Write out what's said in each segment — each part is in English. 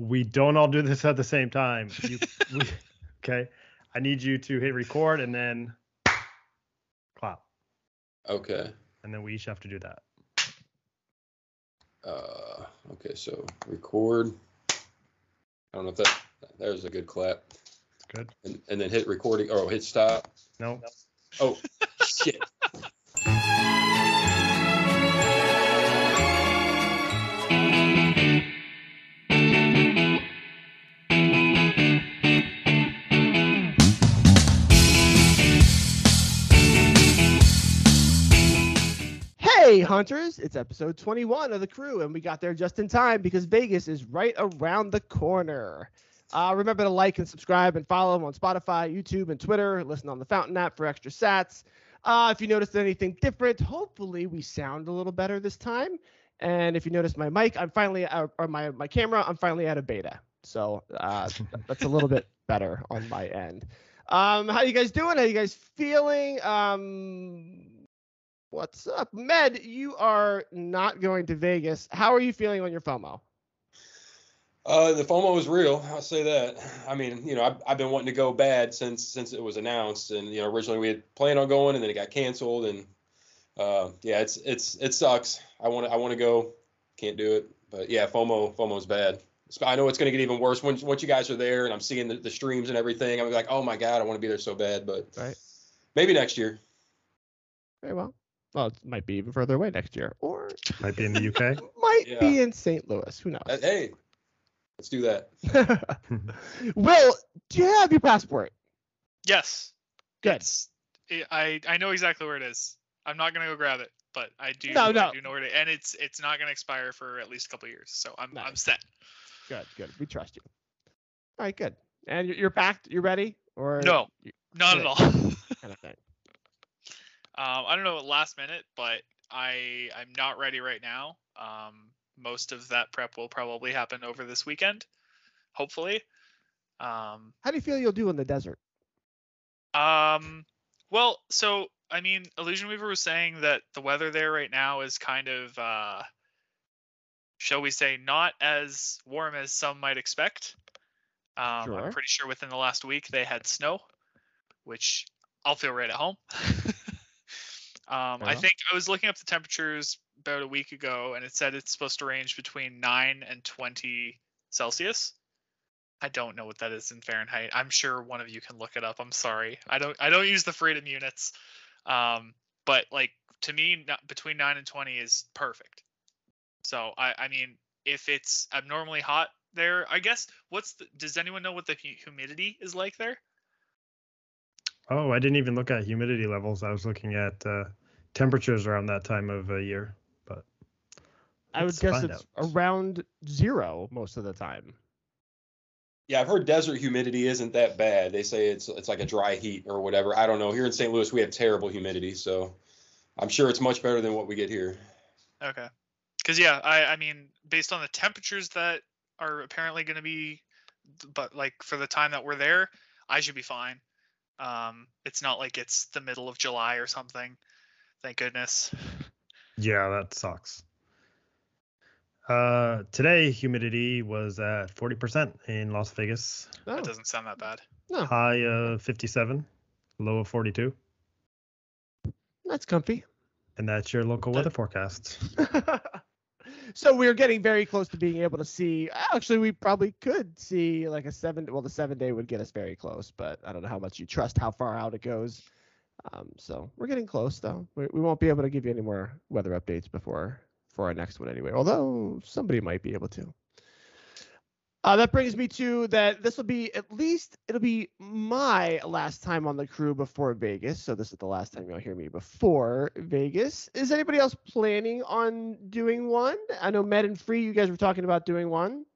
We don't all do this at the same time. You, we, okay. I need you to hit record and then clap. Okay. And then we each have to do that. Uh, okay, so record. I don't know if that there's a good clap. Good. And, and then hit recording or hit stop. No. Oh shit. Hunters! It's episode 21 of the crew, and we got there just in time because Vegas is right around the corner. Uh, remember to like and subscribe and follow them on Spotify, YouTube, and Twitter. Listen on the Fountain app for extra sats. Uh, if you noticed anything different, hopefully we sound a little better this time. And if you notice my mic, I'm finally out, or my my camera, I'm finally out of beta, so uh, that's a little bit better on my end. Um, how you guys doing? How you guys feeling? Um, What's up, Med? You are not going to Vegas. How are you feeling on your FOMO? Uh, the FOMO is real. I'll say that. I mean, you know, I've, I've been wanting to go bad since since it was announced, and you know, originally we had planned on going, and then it got canceled, and uh, yeah, it's it's it sucks. I want to I want to go, can't do it, but yeah, FOMO FOMO's bad. I know it's going to get even worse once once you guys are there, and I'm seeing the, the streams and everything. I'm like, oh my god, I want to be there so bad, but right. maybe next year. Very well. Well, it might be even further away next year, or Might be in the UK. might Yeah. be in St. Louis. Who knows? Uh, Hey, let's do that. Will, do you have your passport? Yes. Good. It's, I I know exactly where it is. I'm not gonna go grab it, but I do. No, no. I do know where it is, and it's it's not gonna expire for at least a couple years. So I'm I'm set. Good, good. We trust you. All right, good. And you're, you're packed. You're ready, or No, not good. at all. kind of thing. Um, I don't know last minute, but I I'm not ready right now. Um, most of that prep will probably happen over this weekend, hopefully. Um, How do you feel you'll do in the desert? Um, well, so I mean, Illusion Weaver was saying that the weather there right now is kind of, uh, shall we say, not as warm as some might expect. Um, Sure. I'm pretty sure within the last week they had snow, which I'll feel right at home. um, I think I was looking up the temperatures about a week ago, and it said it's supposed to range between 9 and 20 Celsius. I don't know what that is in Fahrenheit. I'm sure one of you can look it up. I'm sorry. I don't I don't use the freedom units. Um, but like to me, not, between 9 and 20 is perfect. So I I mean, if it's abnormally hot there, I guess what's the, does anyone know what the humidity is like there? Oh, I didn't even look at humidity levels. I was looking at uh, temperatures around that time of uh, year. But I would guess it's out. around zero most of the time. Yeah, I've heard desert humidity isn't that bad. They say it's it's like a dry heat or whatever. I don't know. Here in St. Louis, we have terrible humidity, so I'm sure it's much better than what we get here. Okay. Because yeah, I I mean, based on the temperatures that are apparently going to be, but like for the time that we're there, I should be fine. Um, it's not like it's the middle of July or something. Thank goodness. yeah, that sucks. Uh, today humidity was at 40% in Las Vegas. Oh, That doesn't sound that bad. no, High of 57, low of 42. that's comfy. And that's your local weather forecast. so we're getting very close to being able to see. Actually, we probably could see like a seven. Well, the seven day would get us very close, but I don't know how much you trust how far out it goes. Um, so we're getting close though. We, we won't be able to give you any more weather updates before for our next one anyway. Although somebody might be able to. Uh, that brings me to that. This will be at least it'll be my last time on the crew before Vegas. So this is the last time you'll hear me before Vegas. Is anybody else planning on doing one? I know Med and Free, you guys were talking about doing one.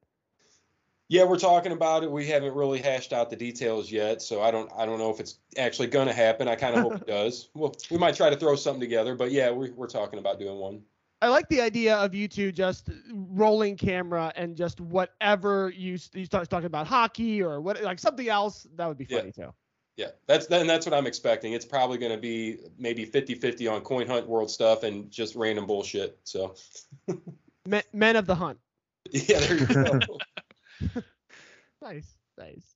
Yeah, we're talking about it. We haven't really hashed out the details yet, so I don't I don't know if it's actually going to happen. I kind of hope it does. Well, we might try to throw something together, but yeah, we, we're talking about doing one. I like the idea of you two just rolling camera and just whatever you you start talking about hockey or what like something else that would be Yeah. funny too. Yeah, that's then that's what I'm expecting. It's probably going to be maybe 50-50 on coin hunt world stuff and just random bullshit. So Men, men of the hunt. yeah, there you go. nice, nice.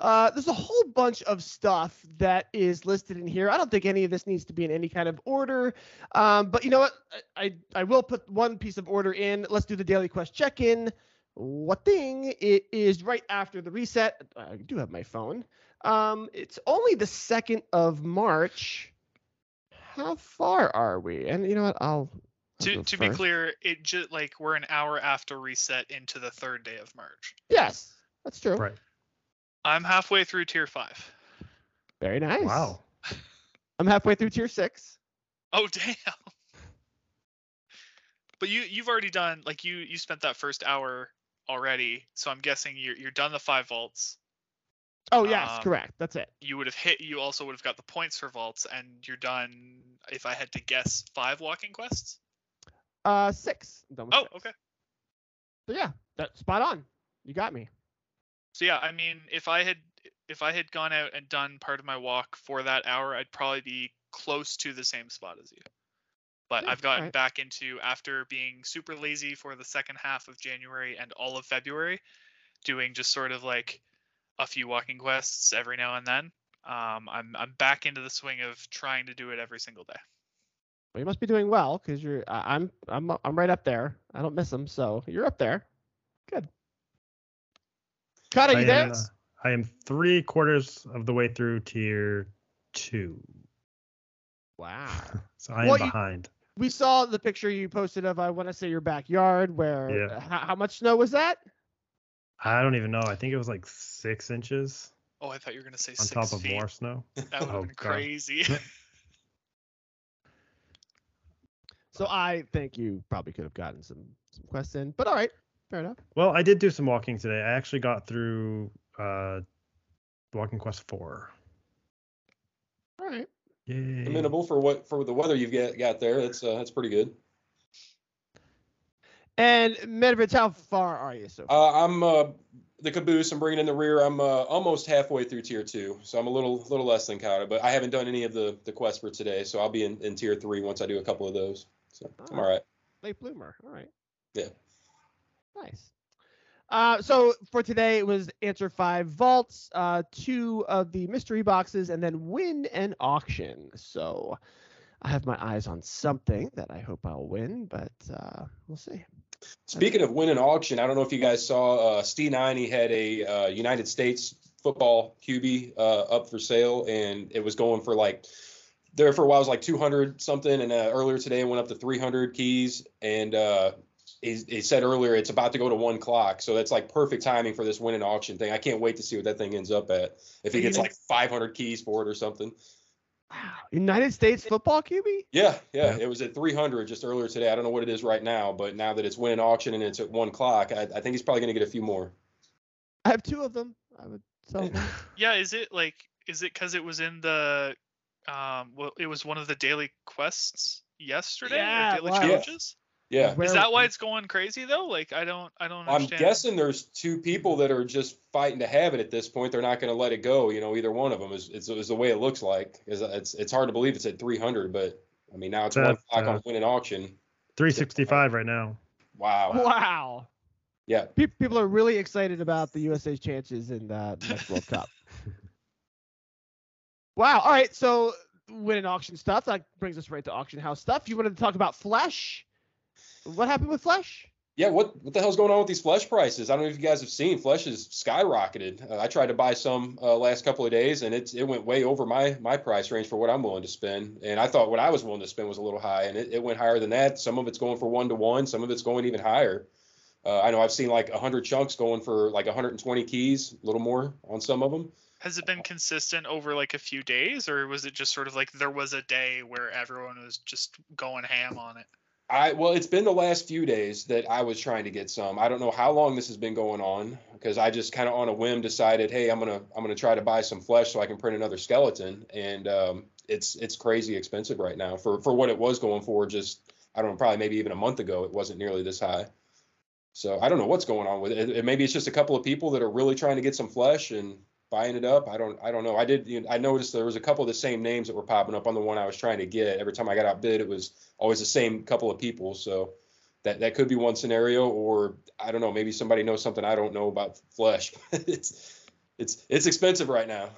Uh, there's a whole bunch of stuff that is listed in here. I don't think any of this needs to be in any kind of order. Um, but you know what? I, I, I will put one piece of order in. Let's do the daily quest check-in. What thing? It is right after the reset. I do have my phone. Um, it's only the second of March. How far are we? And you know what? I'll. I'll To go to be clear, it just like we're an hour after reset into the third day of March. Yes, that's true. Right. I'm halfway through tier five. Very nice. Wow. I'm halfway through tier six. Oh damn. But you you've already done like you you spent that first hour already, so I'm guessing you're you're done the five vaults. Oh yes, Um, correct. That's it. You would have hit. You also would have got the points for vaults, and you're done. If I had to guess, five walking quests. Uh, six. Oh, six. okay. So yeah, that spot on. You got me. So yeah, I mean, if I had if I had gone out and done part of my walk for that hour, I'd probably be close to the same spot as you. But Yeah, I've gotten alright. back into after being super lazy for the second half of January and all of February, doing just sort of like a few walking quests every now and then. Um, I'm I'm back into the swing of trying to do it every single day. Well, you must be doing well because you're. I I'm. I'm. I'm right up there. I don't miss them, so you're up there. Good. Cut, are I you there? am, uh, I am three quarters of the way through tier two. Wow. So I am Well, you- behind. We saw the picture you posted of I want to say your backyard. Where? Yeah. How, how much snow was that? I don't even know. I think it was like six inches Oh, I thought you were gonna say on six top of feet. more snow. That would have Oh, been God. crazy. So I think you probably could have gotten some some quests in, but all right, fair enough. Well, I did do some walking today. I actually got through uh, Walking Quest four. All right. Yay! Amenable for what for the weather you've got, got there. That's uh, that's pretty good. And Medvrich, how far are you so far? Uh, I'm uh, the caboose. I'm bringing in the rear. I'm uh, almost halfway through tier two, so I'm a little little less than caught but I haven't done any of the the quests for today, so I'll be in, in tier three once I do a couple of those. So I'm all right. Late bloomer. All right. Yeah. Nice. Uh, so for today it was answer five vaults, uh, two of the mystery boxes, and then win an auction. So I have my eyes on something that I hope I'll win, but uh, we'll see. Speaking of win an auction, I don't know if you guys saw uh, Steve Nine. He had a uh, United States football QB uh, up for sale, and it was going for like there for a while it was like 200 something, and uh, earlier today it went up to 300 keys. And uh, he, he said earlier it's about to go to one clock, so that's like perfect timing for this winning auction thing. I can't wait to see what that thing ends up at. If he gets like 500 keys for it or something. Wow. United States football QB? Yeah, yeah, Yeah. it was at 300 just earlier today. I don't know what it is right now, but now that it's winning auction and it's at one clock, I, I think he's probably going to get a few more. I have two of them. I would sell them. Yeah, is it like is it because it was in the um well it was one of the daily quests yesterday Yeah, or daily was. challenges? Yeah. Where- Is that why it's going crazy though? Like I don't I don't understand. I'm understand. guessing there's two people that are just fighting to have it at this point. They're not going to let it go. You know, either one of them is, is, is the way it looks like. Is it's it's hard to believe it's at 300, but I mean now it's one That's, o'clock uh, on winning auction. 365 right now. Wow. Wow. Yeah. People are really excited about the USA's chances in the next World Cup. Wow. All right. So winning auction stuff. That brings us right to auction house stuff. You wanted to talk about Flesh. What happened with Flesh? Yeah, what what the hell's going on with these flesh prices? I don't know if you guys have seen. Flesh has skyrocketed. Uh, I tried to buy some uh, last couple of days, and it's it went way over my my price range for what I'm willing to spend. And I thought what I was willing to spend was a little high, and it, it went higher than that. Some of it's going for one to one. Some of it's going even higher. Uh, I know I've seen like 100 chunks going for like 120 keys, a little more on some of them. Has it been consistent over like a few days, or was it just sort of like there was a day where everyone was just going ham on it? I well, it's been the last few days that I was trying to get some. I don't know how long this has been going on because I just kind of on a whim decided, hey, I'm gonna I'm gonna try to buy some flesh so I can print another skeleton, and um, it's it's crazy expensive right now for for what it was going for. Just I don't know, probably maybe even a month ago, it wasn't nearly this high. So I don't know what's going on with it. it. Maybe it's just a couple of people that are really trying to get some flesh and buying it up. I don't I don't know. I did you know, I noticed there was a couple of the same names that were popping up on the one I was trying to get. Every time I got outbid, it was always the same couple of people. So that that could be one scenario, or I don't know, maybe somebody knows something I don't know about flesh. it's it's it's expensive right now.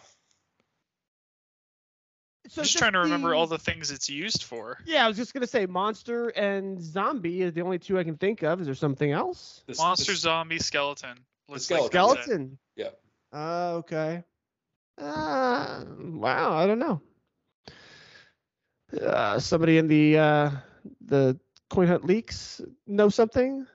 So just trying to remember all the things it's used for. Yeah, I was just gonna say monster and zombie is the only two I can think of. Is there something else? This- Monster, this- zombie, skeleton. Looks skeleton. Like. Skeleton. Yeah. Uh, okay. Uh, wow. I don't know. Uh, somebody in the uh, the coin hunt leaks know something.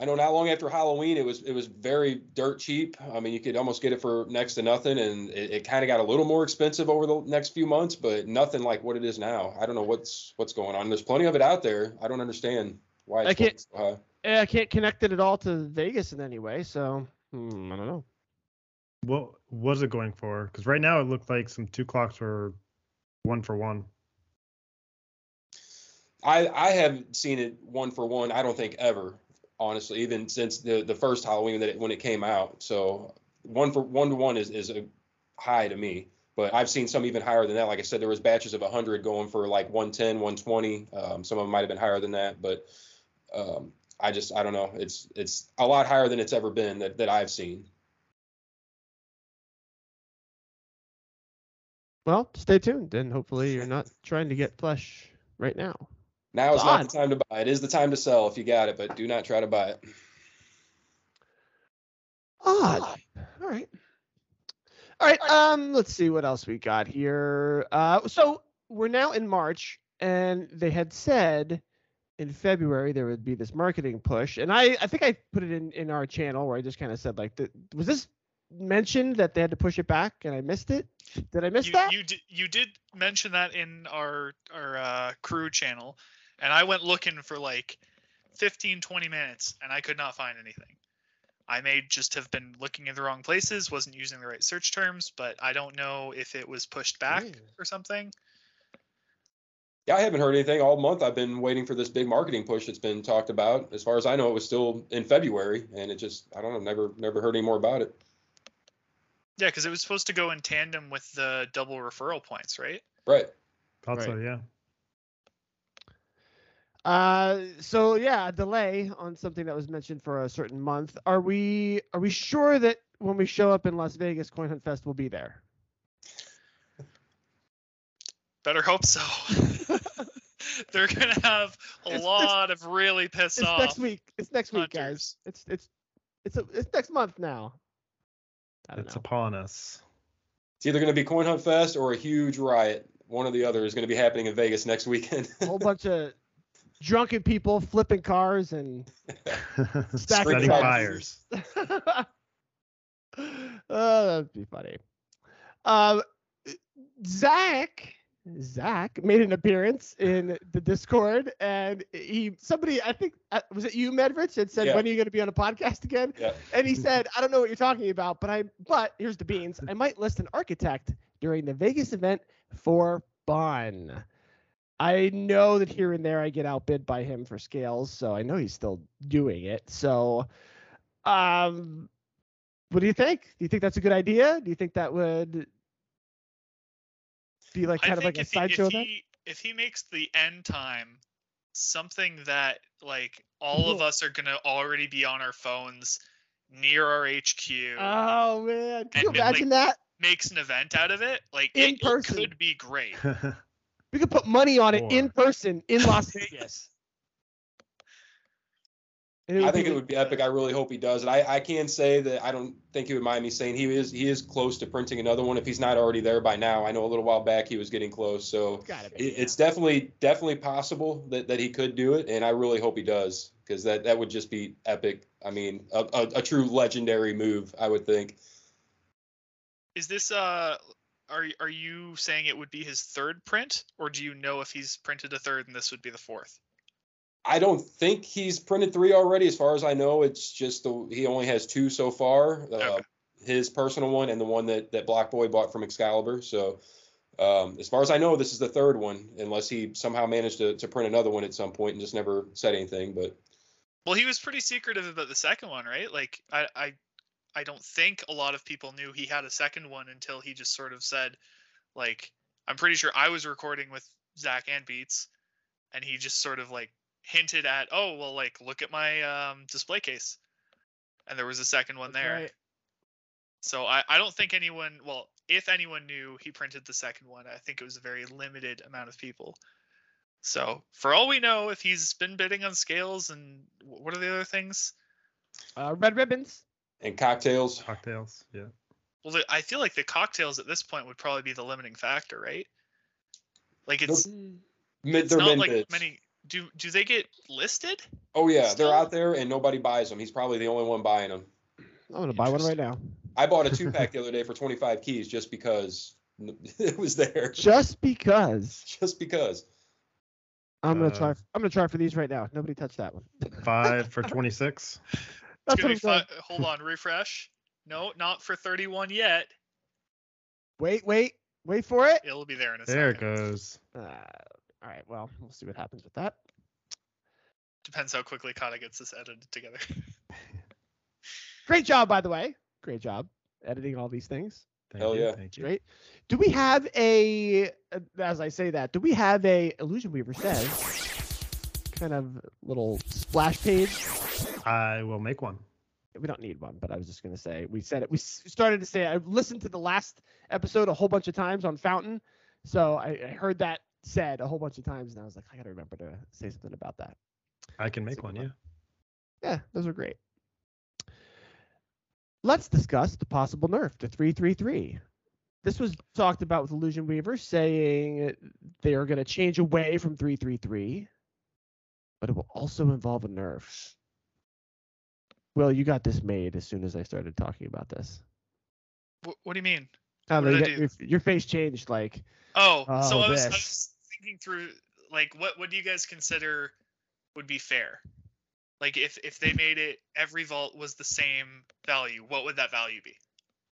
I know not long after Halloween, it was it was very dirt cheap. I mean, you could almost get it for next to nothing, and it, it kind of got a little more expensive over the next few months, but nothing like what it is now. I don't know what's what's going on. There's plenty of it out there. I don't understand why I can't- so high. I can't connect it at all to Vegas in any way, so hmm, I don't know. What was it going for? Because right now it looked like some two clocks were one for one. I I haven't seen it one for one. I don't think ever, honestly, even since the the first Halloween that it, when it came out. So one for one to one is is a high to me. But I've seen some even higher than that. Like I said, there was batches of 100 going for like 110, 120. Um, some of them might have been higher than that, but um, I just I don't know. It's it's a lot higher than it's ever been that that I've seen. Well, stay tuned, and hopefully you're not trying to get flesh right now. Now is not the time to buy. It is the time to sell if you got it, but do not try to buy it. Odd. All right. All right. Um, let's see what else we got here. Uh, so we're now in March, and they had said in February there would be this marketing push, and I I think I put it in in our channel where I just kind of said like, th- was this mentioned that they had to push it back, and I missed it? Did I miss you, that? you did you did mention that in our our uh, crew channel, and I went looking for like 15, 20 minutes, and I could not find anything. I may just have been looking in the wrong places, wasn't using the right search terms, but I don't know if it was pushed back Yeah. or something. Yeah, I haven't heard anything all month. I've been waiting for this big marketing push that's been talked about. As far as I know, it was still in February, and it just I don't know, never never heard any more about it. Yeah, because it was supposed to go in tandem with the double referral points, right? Right. Thought so, yeah. Uh, so yeah, a delay on something that was mentioned for a certain month. Are we are we sure that when we show up in Las Vegas, Coin Hunt Fest will be there? Better hope so. They're gonna have a It's- it's- lot of really pissed It's off next week. It's next week, guys. It's it's it's a, it's next month now. I don't It's know. upon us. It's either going to be Coin Hunt Fest or a huge riot. One or the other is going to be happening in Vegas next weekend. A whole bunch of drunken people flipping cars and Stacking Setting fires. fires. oh, that'd be funny. Um, Zach, Zach made an appearance in the Discord, and he somebody I think uh, was it you, Medvrich, had said, Yeah. "When are you going to be on a podcast again?" Yeah. And he said, "I don't know what you're talking about, but I but here's the beans. I might list an architect during the Vegas event for fun." I know that here and there I get outbid by him for scales, so I know he's still doing it. So, um, what do you think? Do you think that's a good idea? Do you think that would be like kind I of think like a if, sideshow he, if event? he if he makes the end time something that like all of us are gonna already be on our phones near our HQ Oh man, can you And then, like, imagine that? makes an event out of it, like In it, it person. could be great. We could put money on it in person in Las Vegas. And I think it would be epic. I really hope he does. And I, I can say that I don't think he would mind me saying he is he is close to printing another one if he's not already there by now. I know a little while back he was getting close, so be, it, yeah. it's definitely definitely possible that, that he could do it, and I really hope he does because that that would just be epic. I mean, a, a, a true legendary move, I would think. Is this uh are are you saying it would be his third print, or do you know if he's printed a third and this would be the fourth? I don't think he's printed three already. As far as I know, it's just the he only has two so far. Uh, Okay. His personal one and the one that that Black Boy bought from Excalibur. So, um, as far as I know, this is the third one, unless he somehow managed to, to print another one at some point and just never said anything. But Well, he was pretty secretive about the second one, right? Like I I I don't think a lot of people knew he had a second one until he just sort of said, like, I'm pretty sure I was recording with Zach and Beats, and he just sort of like hinted at, oh well, like look at my um, display case, and there was a second one That's there. right. So I, I don't think anyone, well, if anyone knew he printed the second one, I think it was a very limited amount of people. So for all we know, if he's been bidding on scales and what are the other things? Uh, red ribbons. And cocktails. Cocktails. Yeah. Well, I feel like the cocktails at this point would probably be the limiting factor, right? Like it's, Mid, it's they're not like bids. many. Do do they get listed? Oh yeah, Still? they're out there and nobody buys them. He's probably the only one buying them. I'm gonna buy one right now. I bought a two pack the other day for 25 keys just because it was there. Just because. Just because. I'm gonna Uh, try. I'm gonna try for these right now. Nobody touch that one. Five for 26. That's gonna what I'm fi- Hold on, refresh. No, not for 31 yet. Wait, wait, wait for it. It'll be there in a There it goes. Uh, all right. Well, we'll see what happens with that. Depends how quickly Cata gets this edited together. Great job, by the way. Great job editing all these things. Thank Hell you, yeah. Thank you. Great. Do we have a? uh, As I say that, do we have a illusion weaver says kind of little splash page? I will make one. We don't need one, but I was just gonna say we said it. We started to say I've listened to the last episode a whole bunch of times on Fountain, so I, I heard that said a whole bunch of times, and I was like, I gotta remember to say something about that. I can make Super one. Yeah. Yeah, those are great. Let's discuss the possible nerf to 333. This was talked about with Illusion Weaver saying they are going to change away from 333, but it will also involve a nerf. Well, you got this made as soon as I started talking about this. Wh- what do you mean? I don't know, you got- your, your face changed like, Oh, so Oh, I was, I was thinking through like what what do you guys consider would be fair? Like if if they made it every vault was the same value, what would that value be?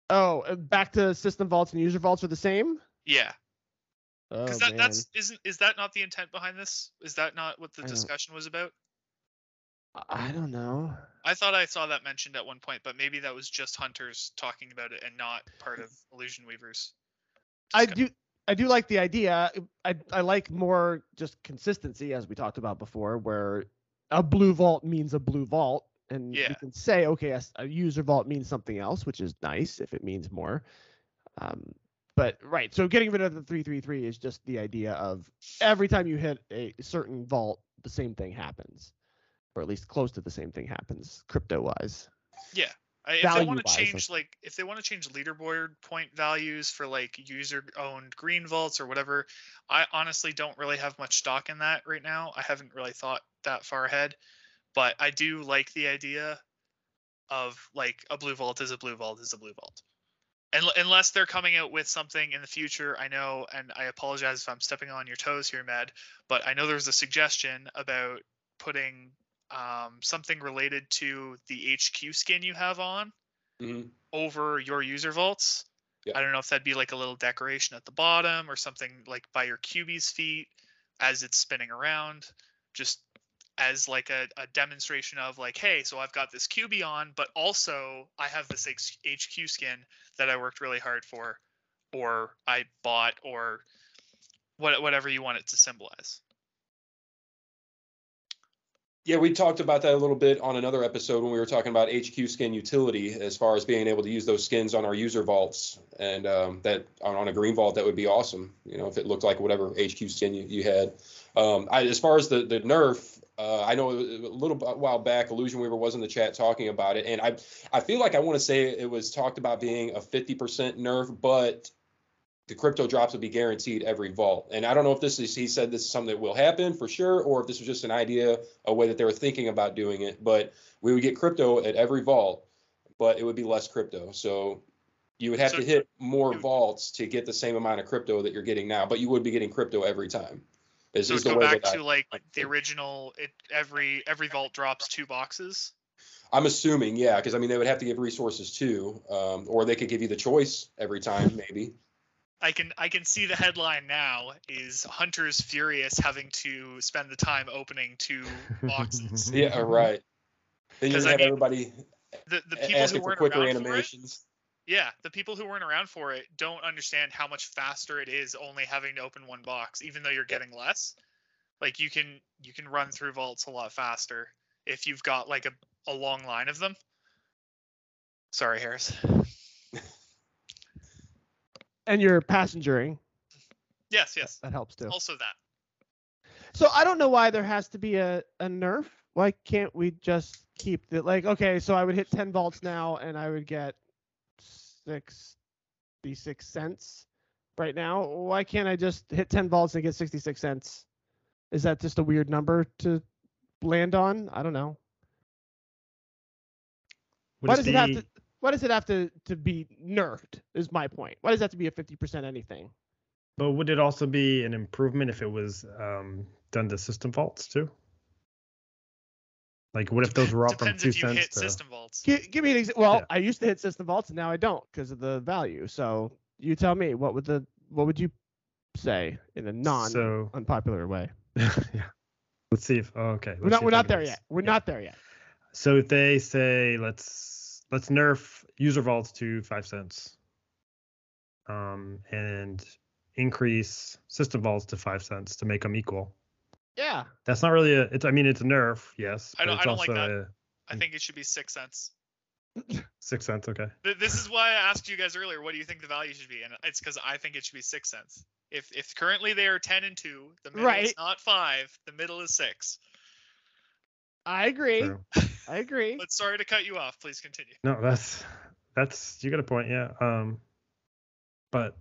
oh, uh, back to system vaults and user vaults are the same? Yeah, Oh, because that man. that's isn't is that not the intent behind this? Is that not what the discussion was about? I don't know. I thought I saw that mentioned at one point, but maybe that was just hunters talking about it and not part of illusion weavers. I do I do like the idea. I I like more just consistency as we talked about before, where a blue vault means a blue vault, and Yeah. you can say okay, a user vault means something else, which is nice if it means more. Um, but right, so getting rid of the three three three is just the idea of every time you hit a certain vault, the same thing happens, or at least close to the same thing happens, crypto wise. I, if they want to change like if they want to change leaderboard point values for like user owned green vaults or whatever i honestly don't really have much stock in that right now. I haven't really thought that far ahead but i do like the idea of like a blue vault is a blue vault is a blue vault. And unless they're coming out with something in the future i know and i apologize if i'm stepping on your toes here med but i know there was a suggestion about putting um, something related to the HQ skin you have on hmm over your user vaults. Yeah. I don't know if that'd be like a little decoration at the bottom or something like by your QB's feet as it's spinning around, just as like a, a demonstration of like, hey, so I've got this QB on, but also I have this HQ skin that I worked really hard for, or I bought, or what, whatever you want it to symbolize. Yeah, we talked about that a little bit on another episode when we were talking about HQ skin utility as far as being able to use those skins on our user vaults. And um, that on, a green vault, that would be awesome. You know, if it looked like whatever HQ skin you, you had. Um, I, as far as the, the nerf, uh, I know a little while back, Illusion Weaver was in the chat talking about it. And I, I feel like I want to say it was talked about being a 50% nerf, but the crypto drops will be guaranteed every vault. And I don't know if this is, he said this is something that will happen for sure, or if this was just an idea, a way that they were thinking about doing it. But we would get crypto at every vault, but it would be less crypto. So you would have So to hit more vaults to get the same amount of crypto that you're getting now, but you would be getting crypto every time. Is, So is the go way back that I- to like the original. It every every vault drops two boxes. I'm assuming, yeah, because I mean they would have to give resources too, um, or they could give you the choice every time, maybe. I can I can see the headline now is Hunters furious having to spend the time opening two boxes. Yeah, right. Then 'Cause gonna I have mean, everybody the the people who asking for weren't quicker around for it, animations. yeah, the people who weren't around for it don't understand how much faster it is only having to open one box, even though you're getting less. Like you can you can run through vaults a lot faster if you've got like a, a long line of them. Sorry, Harris. And you're passengering. Yes, yes. That helps too. Also that. So I don't know why there has to be a, a nerf. Why can't we just keep the like okay, so I would hit 10 volts now and I would get 66 cents right now. Why can't I just hit 10 volts and get 66 cents? Is that just a weird number to land on? I don't know. Would why it does it have to why does it have to, to be nerfed is my point. Why does that have to be a 50% anything? But would it also be an improvement if it was um, done to system vaults too? Like, what if those were up from Depends two if you cents hit to? system vaults. Give, give me an example. Well, Yeah. I used to hit system vaults and now I don't because of the value. So you tell me what would the what would you say in a non So unpopular way? yeah, let's see if. Oh, okay. We're not we're not there s- yet. We're yeah. not there yet. So if they say let's let's nerf user vaults to five cents, um, and increase system vaults to five cents to make them equal. Yeah. That's not really a. It's. I mean, it's a nerf, yes. I don't- I don't like that. a I think it should be six cents. six cents. Okay. This is why I asked you guys earlier, what do you think the value should be? And it's because I think it should be six cents. If if currently they are ten and two, the middle is not five. The middle is six. I agree. True. I agree. But sorry to cut you off. Please continue. No, that's that's you got a point, yeah. Um, but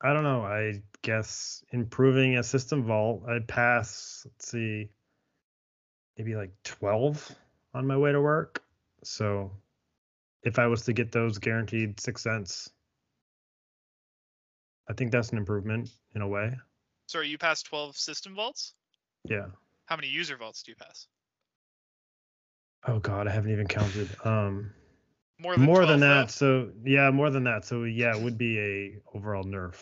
I don't know. I guess improving a system vault, I'd pass. Let's see, maybe like twelve on my way to work. So if I was to get those guaranteed six cents, I think that's an improvement in a way. Sorry, you passed twelve system vaults. Yeah. How many user vaults do you pass? Oh God, I haven't even counted. Um. More than more than though? that so yeah more than that so yeah it would be a overall nerf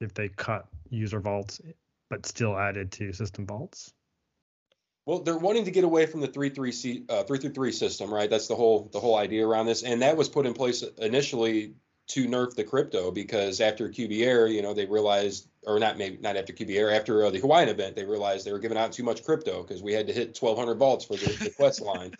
if they cut user vaults but still added to system vaults Well, they're wanting to get away from the three three C uh, three three three system, right? That's the whole the whole idea around this, and that was put in place initially to nerf the crypto because after QB Air, you know, they realized, or not maybe not after QB Air, after uh, the Hawaiian event, they realized they were giving out too much crypto because we had to hit 1,200 vaults for the, the quest line.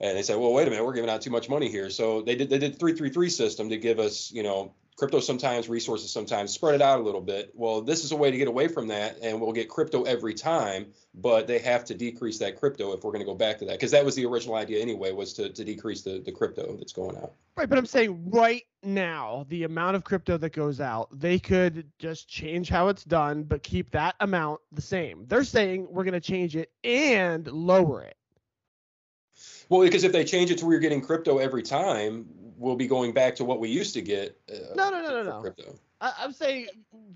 And they said, well, wait a minute, we're giving out too much money here. So they did they did 333 system to give us, you know, crypto sometimes, resources sometimes, spread it out a little bit. Well, this is a way to get away from that, and we'll get crypto every time, but they have to decrease that crypto if we're going to go back to that, because that was the original idea anyway, was to, to decrease the, the crypto that's going out. Right, but I'm saying right now, the amount of crypto that goes out, they could just change how it's done, but keep that amount the same. They're saying we're going to change it and lower it. Well, because if they change it to where you're getting crypto every time, we'll be going back to what we used to get. Uh, No, no, no, no, no. Crypto. I, I'm saying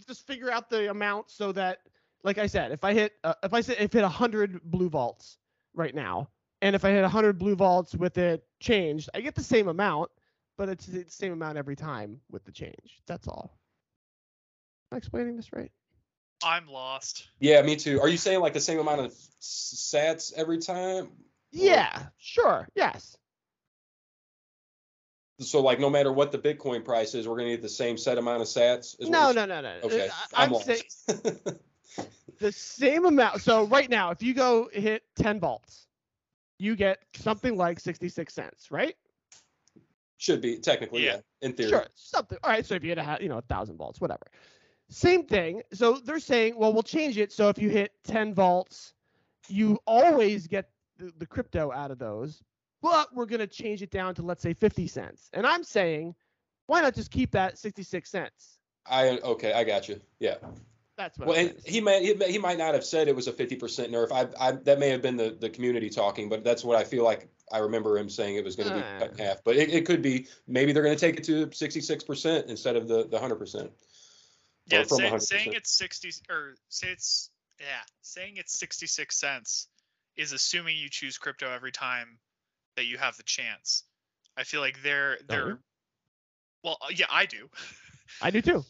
just figure out the amount so that, like I said, if I hit uh, if I say if hit hundred blue vaults right now, and if I hit hundred blue vaults with it changed, I get the same amount, but it's the same amount every time with the change. That's all. Am I explaining this right? I'm lost. Yeah, me too. Are you saying like the same amount of s- sats every time? Yeah, sure. Yes. So like no matter what the Bitcoin price is, we're going to get the same set amount of sats? is No, no, no, no. no. Okay, I- I'm I'm saying the same amount. So right now, if you go hit 10 volts, you get something like 66 cents, right? Should be technically, yeah. Yeah. in theory. Sure, something. All right, so if you hit a you know a thousand volts, whatever. Same thing. So they're saying, well, we'll change it. So if you hit 10 volts, you always get the, the crypto out of those, but we're gonna change it down to let's say 50 cents. And I'm saying, why not just keep that 66 cents? I okay, I got you. Yeah. That's what. Well, I'm and he might he, may- he might not have said it was a 50% nerf. I, I that may have been the, the community talking, but that's what I feel like I remember him saying it was going to be cut in Uh. half. But it, it could be maybe they're going to take it to 66% instead of the the 100%. Yeah, from say, 100%. saying it's 60 or say it's yeah, saying it's 66 cents is assuming you choose crypto every time that you have the chance. I feel like they're they're you? well, uh, yeah, I do. I do too.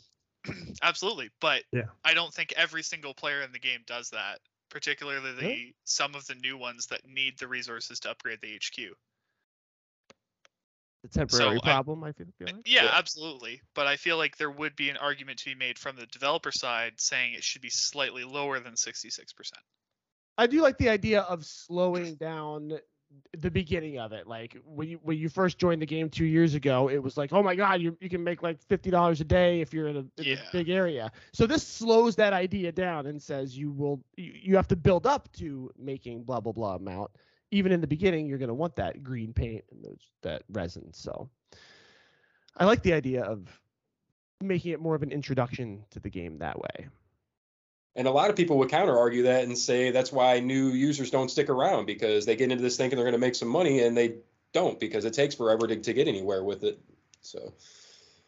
Absolutely, but Yeah. I don't think every single player in the game does that, particularly the Really? some of the new ones that need the resources to upgrade the HQ. The temporary So problem, I, feel, feel like. Yeah, Yeah. absolutely. But I feel like there would be an argument to be made from the developer side saying it should be slightly lower than 66%. I do like the idea of slowing down the beginning of it. Like when you when you first joined the game two years ago, it was like, oh my god, you you can make like fifty dollars a day if you're in, a, in Yeah. a big area. So this slows that idea down and says you will you, you have to build up to making blah blah blah amount. Even in the beginning, you're gonna want that green paint and those that resin. So I like the idea of making it more of an introduction to the game that way. And a lot of people would counter argue that and say that's why new users don't stick around because they get into this thinking they're going to make some money and they don't because it takes forever to, to get anywhere with it. So,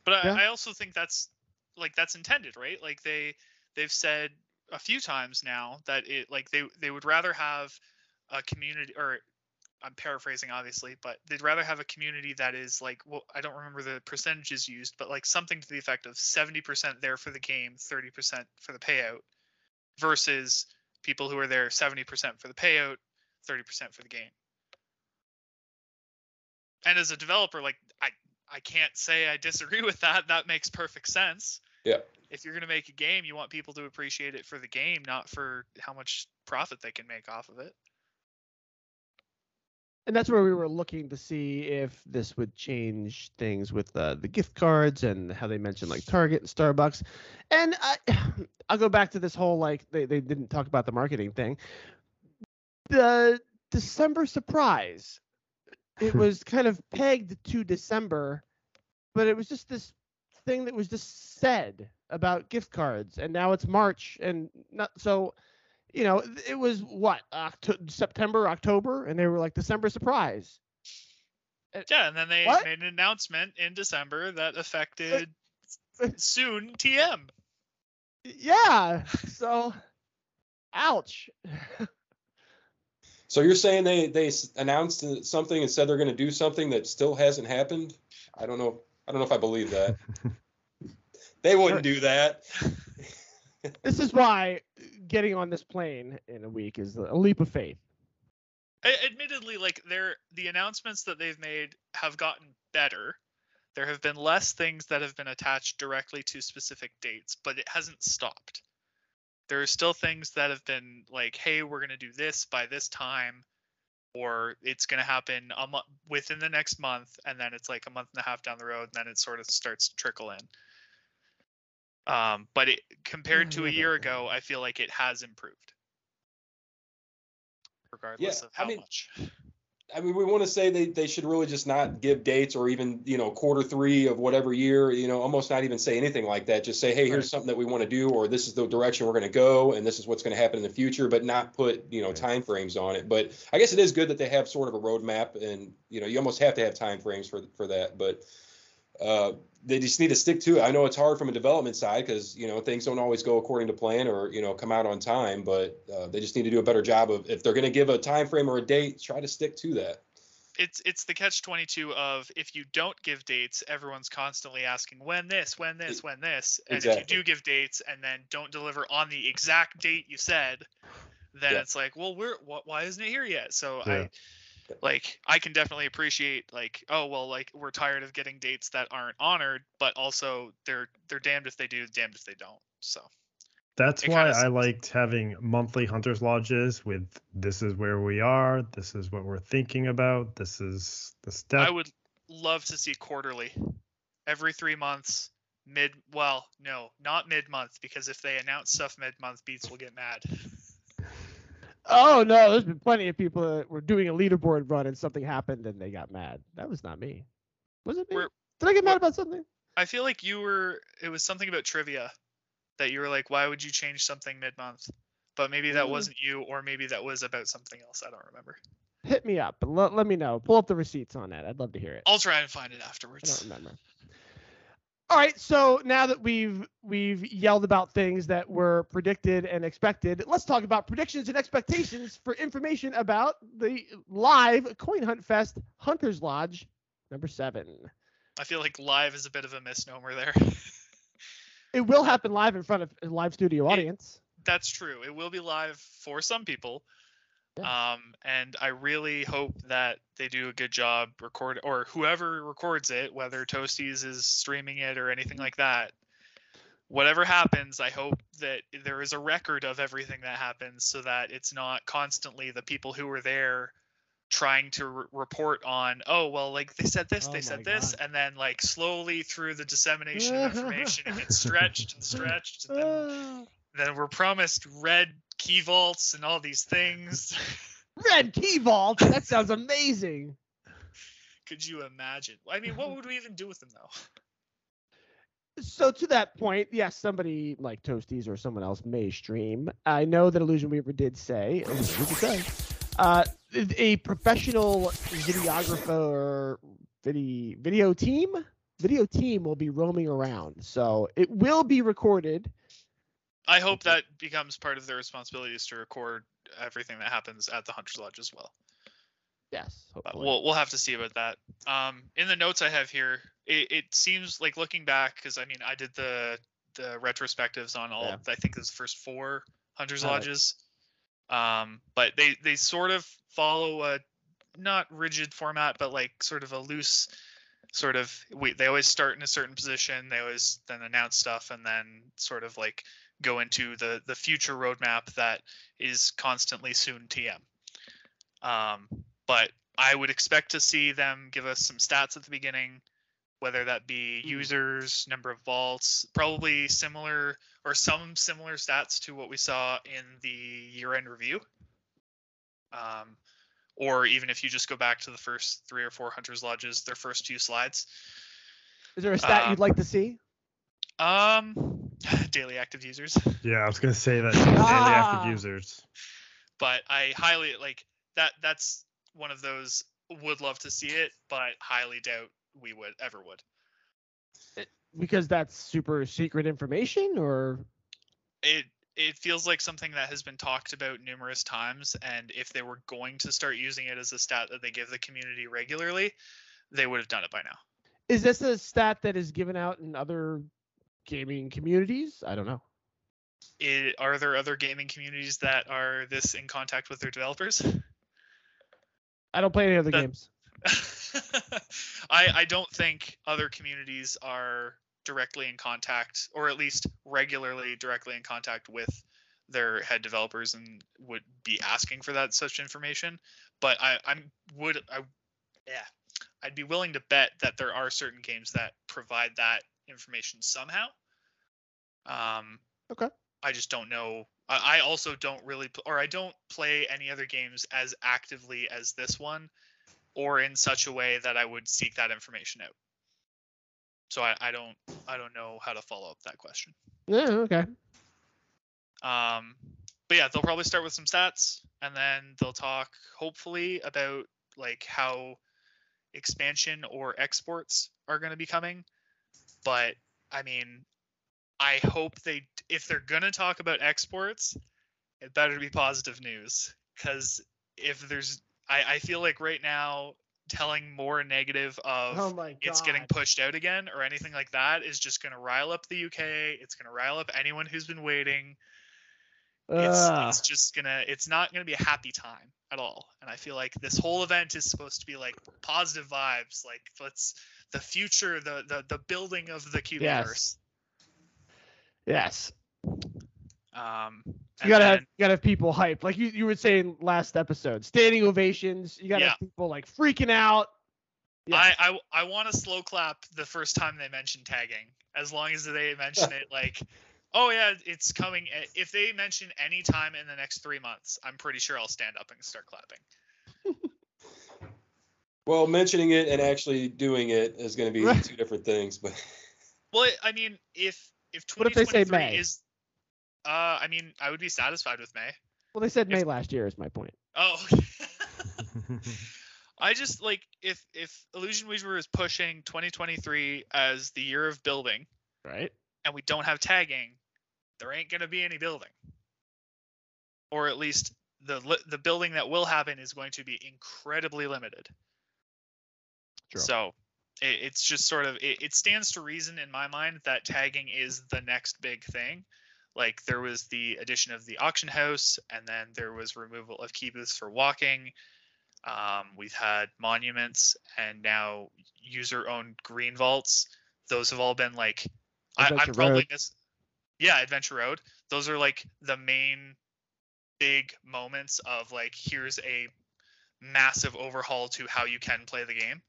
But Yeah. I, I also think that's like that's intended, right? Like they they've said a few times now that it like they they would rather have a community or I'm paraphrasing obviously, but they'd rather have a community that is like well I don't remember the percentages used, but like something to the effect of 70% there for the game, 30% for the payout versus people who are there 70% for the payout, 30% for the game. And as a developer, like I I can't say I disagree with that. That makes perfect sense. Yeah. If you're going to make a game, you want people to appreciate it for the game, not for how much profit they can make off of it. And that's where we were looking to see if this would change things with uh, the gift cards and how they mentioned like Target and Starbucks. And I, I'll go back to this whole like they, they didn't talk about the marketing thing. The December surprise, it was kind of pegged to December, but it was just this thing that was just said about gift cards, and now it's March, and not so you know, it was what Oct- September, October, and they were like December surprise. Uh, yeah, and then they What? made an announcement in December that affected soon TM. Yeah. So, ouch. so you're saying they they announced something and said they're going to do something that still hasn't happened? I don't know. I don't know if I believe that. they wouldn't do that. This is why getting on this plane in a week is a leap of faith. Admittedly, like they're the announcements that they've made have gotten better. There have been less things that have been attached directly to specific dates, but it hasn't stopped. There are still things that have been like, "Hey, we're going to do this by this time," or it's going to happen a within the next month, and then it's like a month and a half down the road, and then it sort of starts to trickle in. Um, but it compared to a year ago, I feel like it has improved, regardless of I how mean, much. I mean, we want to say they, they should really just not give dates or even, you know, quarter three of whatever year, you know, almost not even say anything like that. Just say, hey, here's Right. something that we want to do, or this is the direction we're going to go, and this is what's going to happen in the future, but not put, you know, Right. time frames on it. But I guess it is good that they have sort of a roadmap, and you know, you almost have to have time frames for for that. But uh, they just need to stick to it. I know it's hard from a development side because you know things don't always go according to plan or you know come out on time, but uh, they just need to do a better job of if they're going to give a time frame or a date, try to stick to that. it's it's the catch 22 of if you don't give dates everyone's constantly asking when this when this when this and if you do give dates and then don't deliver on the exact date you said then Yeah. it's like well we're wh- why isn't it here yet so Yeah. i like i can definitely appreciate like oh well like we're tired of getting dates that aren't honored but also they're they're damned if they do damned if they don't so That's why I liked having monthly hunters lodges with this is where we are, this is what we're thinking about, this is the step. I would love to see quarterly, every three months, mid. Well, no, not mid month because if they announce stuff mid month, Beats will get mad. Oh no, there's been plenty of people that were doing a leaderboard run and something happened and they got mad. That was not me. Was it me? We're- Did I get mad about something? I feel like you were. It was something about trivia that you were like, why would you change something mid month? But maybe that Mm. wasn't you, or maybe that was about something else. I don't remember. Hit me up let, let me know. Pull up the receipts on that. I'd love to hear it. I'll try and find it afterwards. I don't remember. All right, so now that we've we've yelled about things that were predicted and expected, let's talk about predictions and expectations for information about the live Coin Hunt Fest Hunters Lodge number seven. I feel like live is a bit of a misnomer there. It will happen live in front of a live studio audience. That's true. It will be live for some people. Um, and I really hope that they do a good job record or whoever records it, whether Toasties is streaming it or anything like that. Whatever happens, I hope that there is a record of everything that happens so that it's not constantly the people who were there trying to re- report on, oh, well, like they said this, Oh they said this, God. and then like slowly through the dissemination of information, it gets stretched and stretched. And then, then we're promised red key vaults and all these things. Red key vault. That sounds amazing. Could you imagine? I mean, what would we even do with them though? So to that point, yes, somebody like Toasties or someone else may stream. I know that Illusion Weaver did say, what did he say? Uh, a professional videographer, video video team, video team will be roaming around. So it will be recorded. I hope that becomes part of their responsibilities to record everything that happens at the Hunter's Lodge as well. Yes, we'll we'll have to see about that. Um, in the notes I have here, it, it seems like looking back, because I mean I did the the retrospectives on all. Yeah. I think it was the first four Hunters Lodges. Um, but they they sort of follow a not rigid format, but like sort of a loose sort of. We they always start in a certain position. They always then announce stuff and then sort of like go into the the future roadmap that is constantly soon TM. Um, but I would expect to see them give us some stats at the beginning, whether that be Hmm. users, number of vaults, probably similar or some similar stats to what we saw in the year-end review. Um, or even if you just go back to the first three or four hunters lodges, their first two slides. Is there a stat um, you'd like to see? Um, daily active users. Yeah, I was gonna say that daily Ah. active users. but I highly like that. That's one of those would love to see it, but highly doubt we would ever would. Because that's super secret information, or It it feels like something that has been talked about numerous times, and if they were going to start using it as a stat that they give the community regularly, they would have done it by now. is this a stat that is given out in other gaming communities? I don't know. It, are there other gaming communities that are this in contact with their developers? I don't play any other That- games. I I don't think other communities are directly in contact, or at least regularly directly in contact with their head developers and would be asking for that such information. But I I'm would I yeah I'd be willing to bet that there are certain games that provide that information somehow. Um. Okay. I just don't know. I I also don't really, or I don't play any other games as actively as this one, or in such a way that I would seek that information out. So I, I don't I don't know how to follow up that question. Yeah, okay. Um, but yeah, they'll probably start with some stats, and then they'll talk hopefully about like how expansion or exports are going to be coming. But I mean, I hope they if they're going to talk about exports, it better be positive news because if there's I, I feel like right now telling more negative of Oh it's getting pushed out again or anything like that is just going to rile up the UK. It's going to rile up anyone who's been waiting. It's, Ugh. it's just to, it's not to be a happy time at all. And I feel like this whole event is supposed to be like positive vibes. Like let's, the future, the, the, the building of the Cubiverse. yes. Um, You gotta have you gotta have people hyped. Like you, you were saying last episode. Standing ovations. You gotta Yeah. have people like freaking out. I, I I want to slow clap the first time they mention tagging, as long as they mention it like, oh yeah, it's coming. If they mention any time in the next three months, I'm pretty sure I'll stand up and start clapping. Well, mentioning it and actually doing it is going to be Right. two different things. But Well, I mean, if if What if they say 2023 May? is, uh, I mean, I would be satisfied with May. Well, they said If- May last year is my point. Oh. I just like if if Illusion Weaver is pushing 2023 as the year of building, Right. and we don't have tagging, there ain't gonna be any building. Or at least the the building that will happen is going to be incredibly limited. True. So it, it's just sort of it, it stands to reason in my mind that tagging is the next big thing. Like there was the addition of the auction house, and then there was removal of key booths for walking. Um, we've had monuments, and now user-owned green vaults. Those have all been like, I, I'm Adventure probably miss, yeah, Adventure Road. Those are like the main big moments of like here's a massive overhaul to how you can play the game.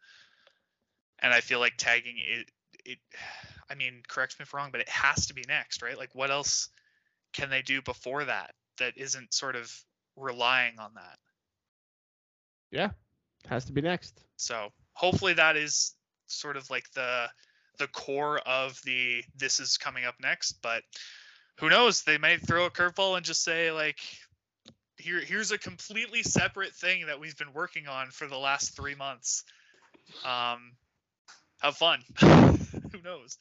And I feel like tagging it it I mean, correct me if I'm wrong, but it has to be next, right? Like what else can they do before that that isn't sort of relying on that? Yeah, has to be next. So hopefully that is sort of like the the core of the this is coming up next. But who knows? They might throw a curveball and just say like here here's a completely separate thing that we've been working on for the last three months. Um, have fun. who knows?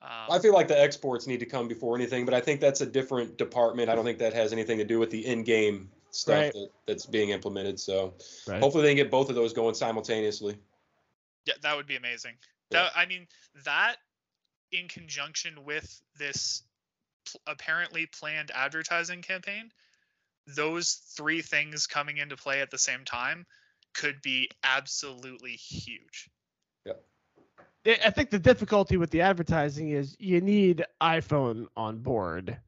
Um, I feel like the exports need to come before anything, but I think that's a different department. I don't think that has anything to do with the in-game stuff Right. that, that's being implemented. So Right. hopefully they can get both of those going simultaneously. Yeah, that would be amazing. Yeah. That I mean that in conjunction with this pl- apparently planned advertising campaign, those three things coming into play at the same time could be absolutely huge. Yeah. I think the difficulty with the advertising is you need iPhone on board.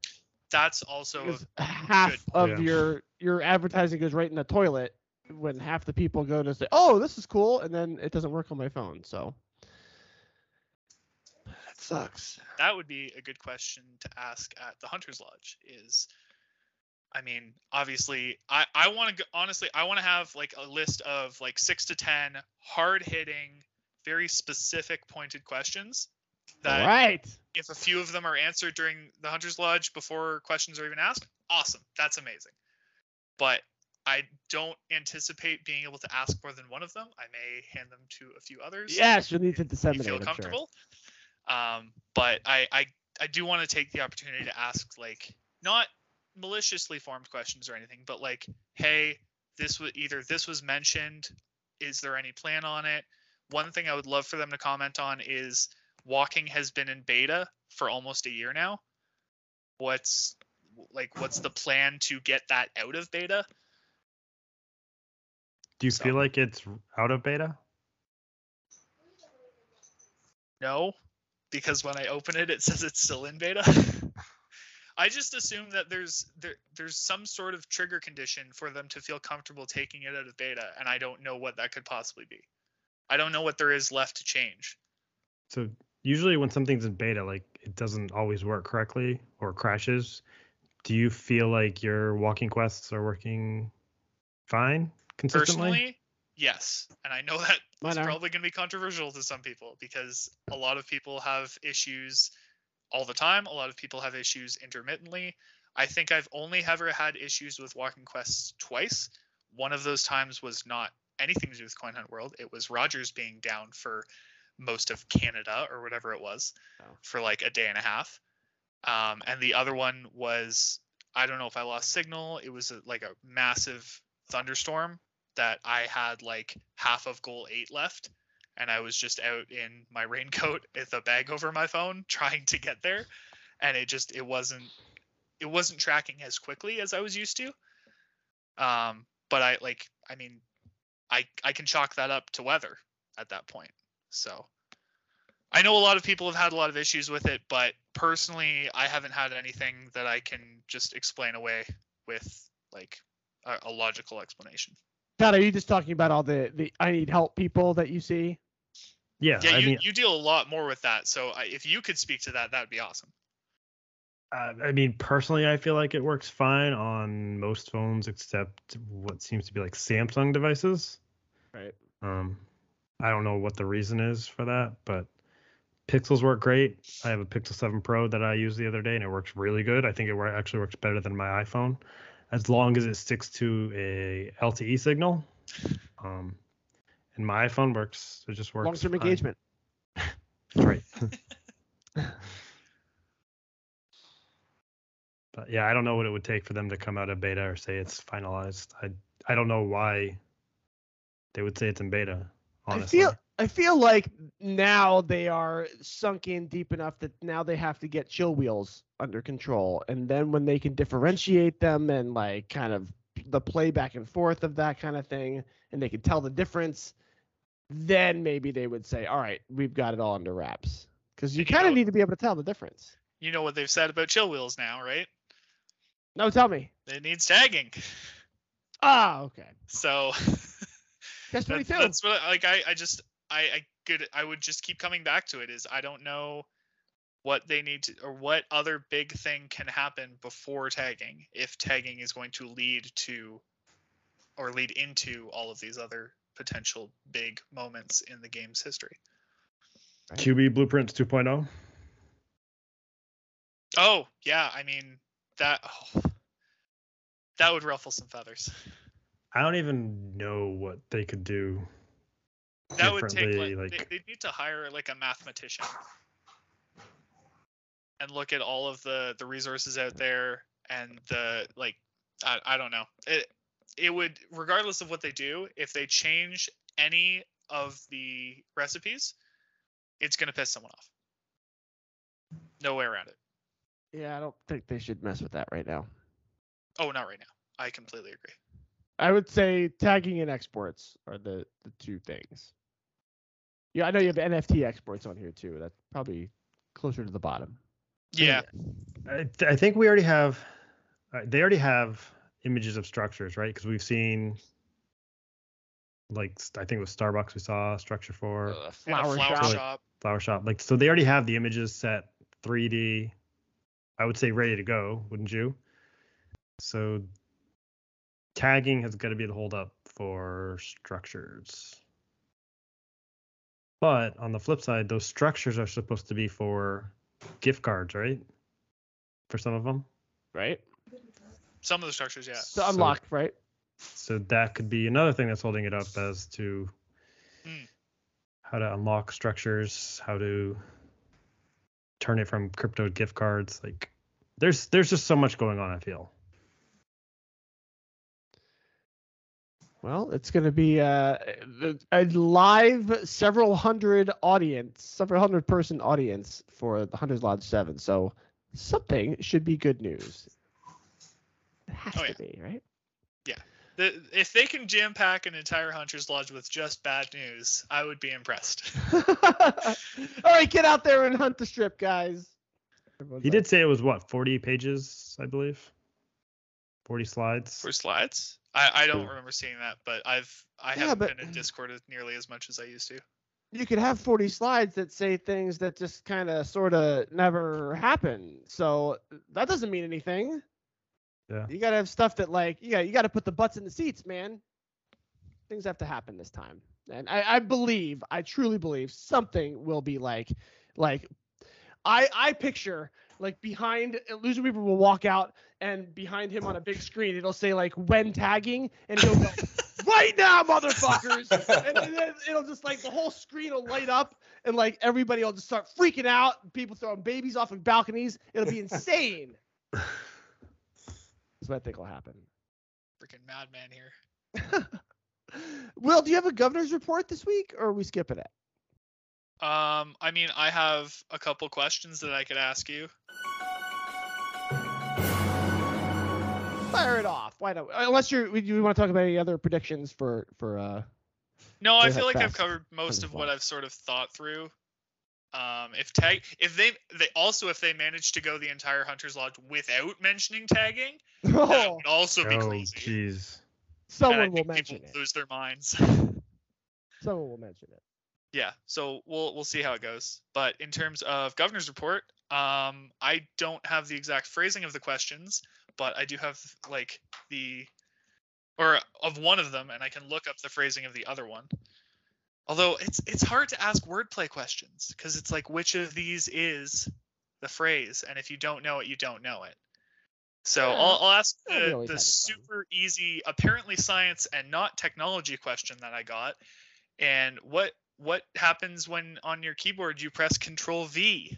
That's also Because half good of Yeah. your your advertising goes right in the toilet when half the people go to say, "Oh, this is cool," and then it doesn't work on my phone. So that sucks. that would be a good question to ask at the Hunter's Lodge is I mean, obviously I I want to honestly I want to have like a list of like 6 to 10 hard-hitting, very specific pointed questions that All right. if a few of them are answered during the Hunter's Lodge before questions are even asked, awesome. That's amazing. But I don't anticipate being able to ask more than one of them. I may hand them to a few others Yes, you'll need to you disseminate. feel I'm sure. comfortable. Um, but I, I I do want to take the opportunity to ask like not maliciously formed questions or anything, but like, hey, this was either this was mentioned. Is there any plan on it? One thing I would love for them to comment on is walking has been in beta for almost a year now. What's like what's the plan to get that out of beta? Do you So- feel like it's out of beta? No, because when I open it, it says it's still in beta. I just assume that there's there, there's some sort of trigger condition for them to feel comfortable taking it out of beta, and I don't know what that could possibly be. I don't know what there is left to change. So usually when something's in beta, like it doesn't always work correctly or crashes. Do you feel like your walking quests are working fine consistently? Personally, yes, and I know that Mine it's are. probably going to be controversial to some people because a lot of people have issues all the time. A lot of people have issues intermittently. I think I've only ever had issues with walking quests twice. One of those times was not anything to do with Coin Hunt World. It was Rogers being down for most of Canada or whatever it was Oh. for like a day and a half. Um, and the other one was I don't know if I lost signal. It was a, like a massive thunderstorm that I had like half of goal eight left, and I was just out in my raincoat with a bag over my phone trying to get there, and it just it wasn't it wasn't tracking as quickly as I was used to. Um, but I like I mean, I I can chalk that up to weather at that point. So I know a lot of people have had a lot of issues with it, but personally, I haven't had anything that I can just explain away with like a, a logical explanation. Todd, are you just talking about all the the I need help people that you see? Yeah, Yeah, I you, mean, you deal a lot more with that. So I, if you could speak to that, that would be awesome. uh, I mean, personally, I feel like it works fine on most phones except what seems to be like Samsung devices. Right. Um, I don't know what the reason is for that, but Pixels work great. I have a Pixel 7 Pro that I used the other day, and it works really good. I think it actually works better than my iPhone, as long as it sticks to a LTE signal. Um, and my iPhone works. It just works. Long term engagement. Right. but yeah, I don't know what it would take for them to come out of beta or say it's finalized. I I don't know why they would say it's in beta. Honestly, I feel I feel like now they are sunk in deep enough that now they have to get chill wheels under control, and then when they can differentiate them and like kind of the play back and forth of that kind of thing, and they can tell the difference, then maybe they would say, "All right, we've got it all under wraps." Because you you kind of need to be able to tell the difference. You know what they've said about chill wheels now, right? No, tell me. It needs tagging. Ah, okay. So that's, twenty two. that's what like I, I just I, I could I would just keep coming back to it is I don't know what they need to or what other big thing can happen before tagging if tagging is going to lead to or lead into all of these other potential big moments in the game's history. QB Blueprints 2.0. Oh, yeah, I mean that oh, that would ruffle some feathers. I don't even know what they could do. That would take differently, like, like- they, would need to hire like a mathematician and look at all of the the resources out there and the like I, I don't know it it would regardless of what they do if they change any of the recipes it's gonna piss someone off no way around it Yeah, I don't think they should mess with that right now. oh not right now i completely agree I would say tagging and exports are the, the two things. Yeah, I know you have NFT exports on here too. That's probably closer to the bottom. yeah I, th- I think we already have. Uh, they already have images of structures, right? Because we've seen, like, I think it was Starbucks. We saw a structure for Uh, And a flower, flower shop. shop Flower Shop. Like, so they already have the images set 3D. I would say ready to go, wouldn't you? So tagging has got to be the holdup for structures. But on the flip side, those structures are supposed to be for gift cards, right? For some of them. right? some of the structures yeah To unlock, right? So that could be another thing that's holding it up as to Hmm. how to unlock structures, how to turn it from crypto gift cards. Like there's there's just so much going on, I feel. Well, it's going to be uh, a live several hundred audience, several hundred person audience for the Hunters Lodge 7. So something should be good news. It has Oh, to yeah. be, right? the, if they can jam pack an entire hunter's lodge with just bad news i would be impressed All right, get out there and hunt the strip, guys. Everyone's He like, did say it was what, 40 pages, I believe. 40 slides. for slides. I, I don't remember seeing that, but I've I Yeah, haven't but- been in mm. Discord nearly as much as I used to. you could have 40 slides that say things that just kind of sort of never happen. So uh, that doesn't mean anything. Yeah. You got to have stuff that like, yeah, you got to put the butts in the seats, man. Things have to happen this time. And I, I believe, I truly believe something will be like, like, I, I picture like behind Illusion Weaver will walk out and behind him on a big screen, it'll say like when tagging and he'll go, right now, motherfuckers. and then it'll just like the whole screen will light up and like everybody will just start freaking out. People throwing babies off of balconies. It'll be insane. That's what I think will happen. Freaking madman here. Will, do you have a governor's report this week or are we skipping it? Um, I mean, I have a couple questions that I could ask you. Fire it off. Why not? Unless you're, we, you want to talk about any other predictions for, for, uh, No, I feel like I've covered most of what. I've sort of thought through. Um, if tag, if they, they also if they manage to go the entire Hunter's Lodge without mentioning tagging, that oh, would also be Oh, crazy. jeez. Someone will think mention it. lose their minds. Someone will mention it. Yeah so we'll we'll see how it goes. But in terms of governor's report um i don't have the exact phrasing of the questions but i do have like the or of one of them and i can look up the phrasing of the other one. Although it's it's hard to ask wordplay questions because it's like which of these is the phrase? And if you don't know it you don't know it. So Yeah, I'll, I'll ask the, the super easy apparently science and not technology question that i got. And what what happens when on your keyboard you press Control V?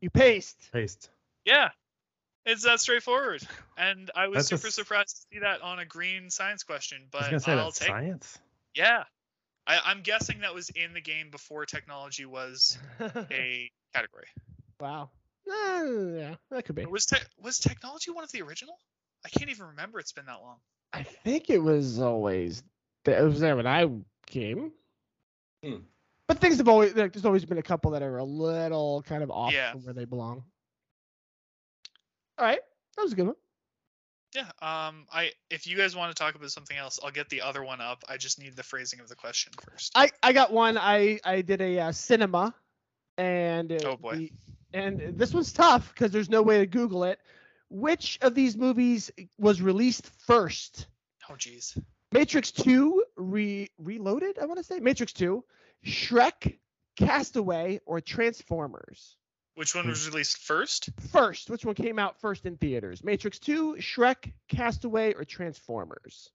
You paste. Paste. Yeah, it's that straightforward. And I was That's a super s- surprised to see that on a green science question, I was but gonna say I'll that's take. science. Yeah. I, I'm guessing that was in the game before technology was a category. wow. Uh, yeah, that could be. Was te- was technology one of the original? I can't even remember. It's been that long. I think it was always th- it was there when I came. Hmm. But things have always like, there's always been a couple that are a little kind of off Yeah. from where they belong. All right, that was a good one. Yeah. Um. I if you guys want to talk about something else, I'll get the other one up. I just need the phrasing of the question first. I I got one. I I did a uh, cinema, and Oh, boy. the- and this was tough because there's no way to Google it. Which of these movies was released first? oh jeez. Matrix 2 re- Reloaded, I want to say. Matrix 2, Shrek, Castaway, or Transformers? Which one was released first? First, which one came out first in theaters? Matrix 2, Shrek, Castaway, or Transformers?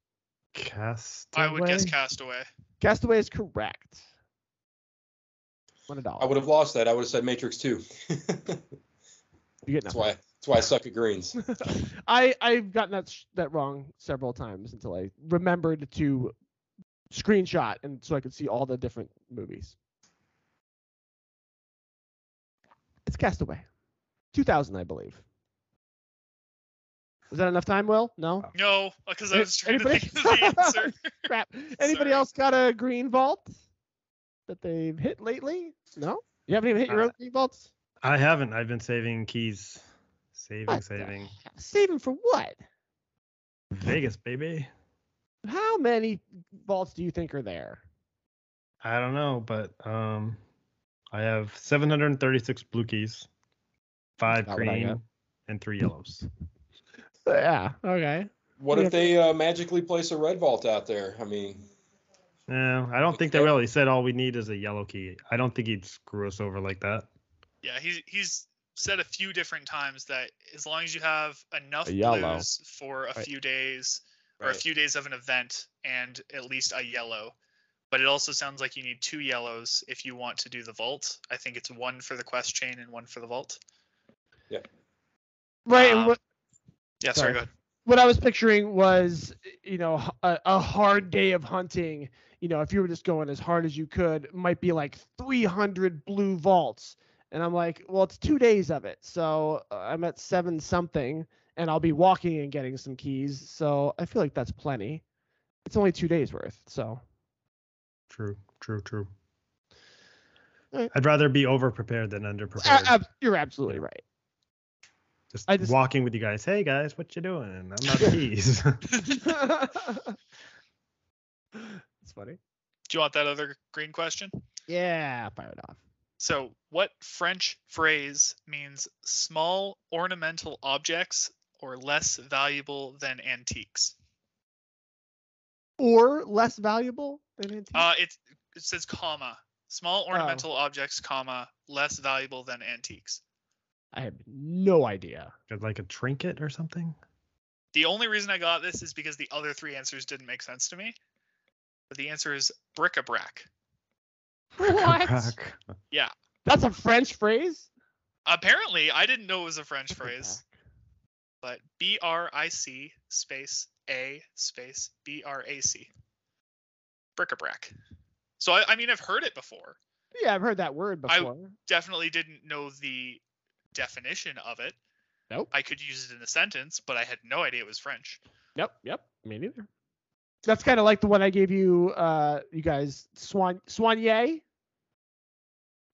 Castaway. I would guess Castaway. Castaway is correct. One. I would have lost that. I would have said Matrix 2. You get nothing. why that's why I suck at greens. I I've gotten that sh- that wrong several times until I remembered to screenshot and so I could see all the different movies. It's Castaway, 2000, I believe. Was that enough time, Will? No. No, because I Any- was trying to anybody? think of the answer. Crap. Anybody Sorry. else got a green vault that they've hit lately? No. You haven't even hit your Uh, own green vaults. I haven't. I've been saving keys. Saving, What saving. Saving for what? Vegas, baby. How many vaults do you think are there? I don't know, but um, I have 736 blue keys, five Not what I got. green, and three yellows. Yeah. Okay. What Yeah. if they uh, magically place a red vault out there? I mean, No, I don't think they Okay. will. He said all we need is a yellow key. I don't think he'd screw us over like that. Yeah, he's he's said a few different times that as long as you have enough A yellow. blues for a Right. few days or a few days of an event and at least a yellow. But it also sounds like you need two yellows if you want to do the vault. I think it's one for the quest chain and one for the vault. Yeah. Right. Um, what, Yeah, Sorry. sorry, go ahead. what I was picturing was, you know, a hard day of hunting. You know, if you were just going as hard as you could, might be like 300 blue vaults. And I'm like, well, it's two days of it. So uh, I'm at seven something, and I'll be walking and getting some keys. So I feel like that's plenty. It's only two days worth. So True, true, true. Alright. I'd rather be over prepared than under A- prepared. ab- you're absolutely right. just, I just- walking with you guys. Hey guys, what you doing? I'm not keys. it's funny. Do you want that other green question? Yeah, fire it off. So, what French phrase means small ornamental objects or less valuable than antiques? Or less valuable than antique. Uh, it it says comma. Small ornamental objects, comma, less valuable than antiques. I have no idea. like a trinket or something. The only reason I got this is because the other three answers didn't make sense to me. But the answer is bric-a-brac. What? Crack. That's a French phrase? Apparently, I didn't know it was a French phrase, but B R I C space A space B R A C. Bric-a-brac. So I, I mean, I've heard it before. Yeah, I've heard that word before. I- Definitely didn't know the definition of it. Nope. I could use it in a sentence, but I had no idea it was French. Yep, yep. Me neither. That's kind of like the one I gave you, uh, you guys, Swan Soigné.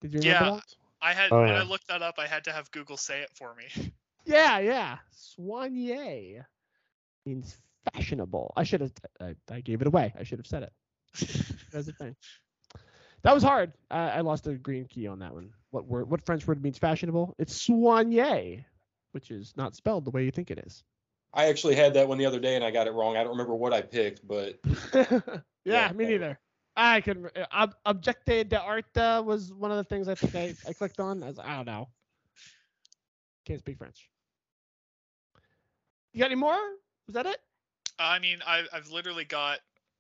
Did you remember that? Yeah. that? I had Oh, when yeah. I looked that up, I had to have Google say it for me. Yeah, yeah. Soigné means fashionable. I should have. I, I gave it away. I should have said it. That's the thing. That was hard. I, I lost a green key on that one. What word? What French word means fashionable? It's soigné, which is not spelled the way you think it is. I actually had that one the other day and I got it wrong. I don't remember what I picked, but yeah, Yeah, me that- neither. I can. Uh, ob- Objecte d'art was one of the things I think I, I clicked on. I, was, I don't know. Can't speak French. You got any more? Was that it? I mean, I, I've literally got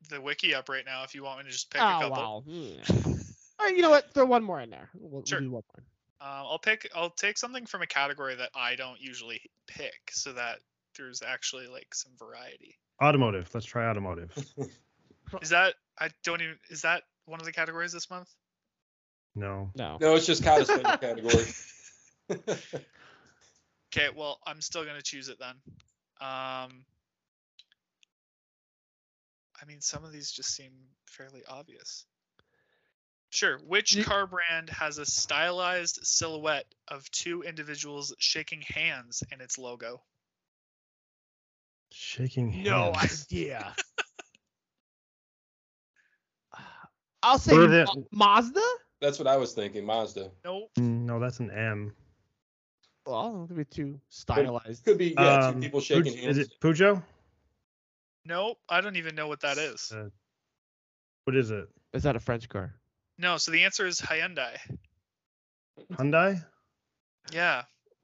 the wiki up right now. If you want me to just pick a oh couple, wow. Hmm. All right, you know what? Throw one more in there. We'll, we'll Sure. do one more. um, I'll pick. I'll take something from a category that I don't usually pick, so that there's actually like some variety. Automotive. Let's try automotive. Is that I don't even is that one of the categories this month? No. No. No, it's just kind of spending category. Okay, well I'm still gonna choose it then. Um, I mean, some of these just seem fairly obvious. Sure. Which car brand has a stylized silhouette of two individuals shaking hands in its logo? Shaking hands. No idea. I'll say Further- Ma- Mazda. That's what I was thinking, Mazda. Nope. Mm, No, that's an M. Well, it'll be too stylized. Could be yeah, Um, two people shaking Puj- hands. Is it Peugeot? Nope. I don't even know what that is. Uh, What is it? Is that a French car? No. So the answer is Hyundai. Hyundai? Yeah.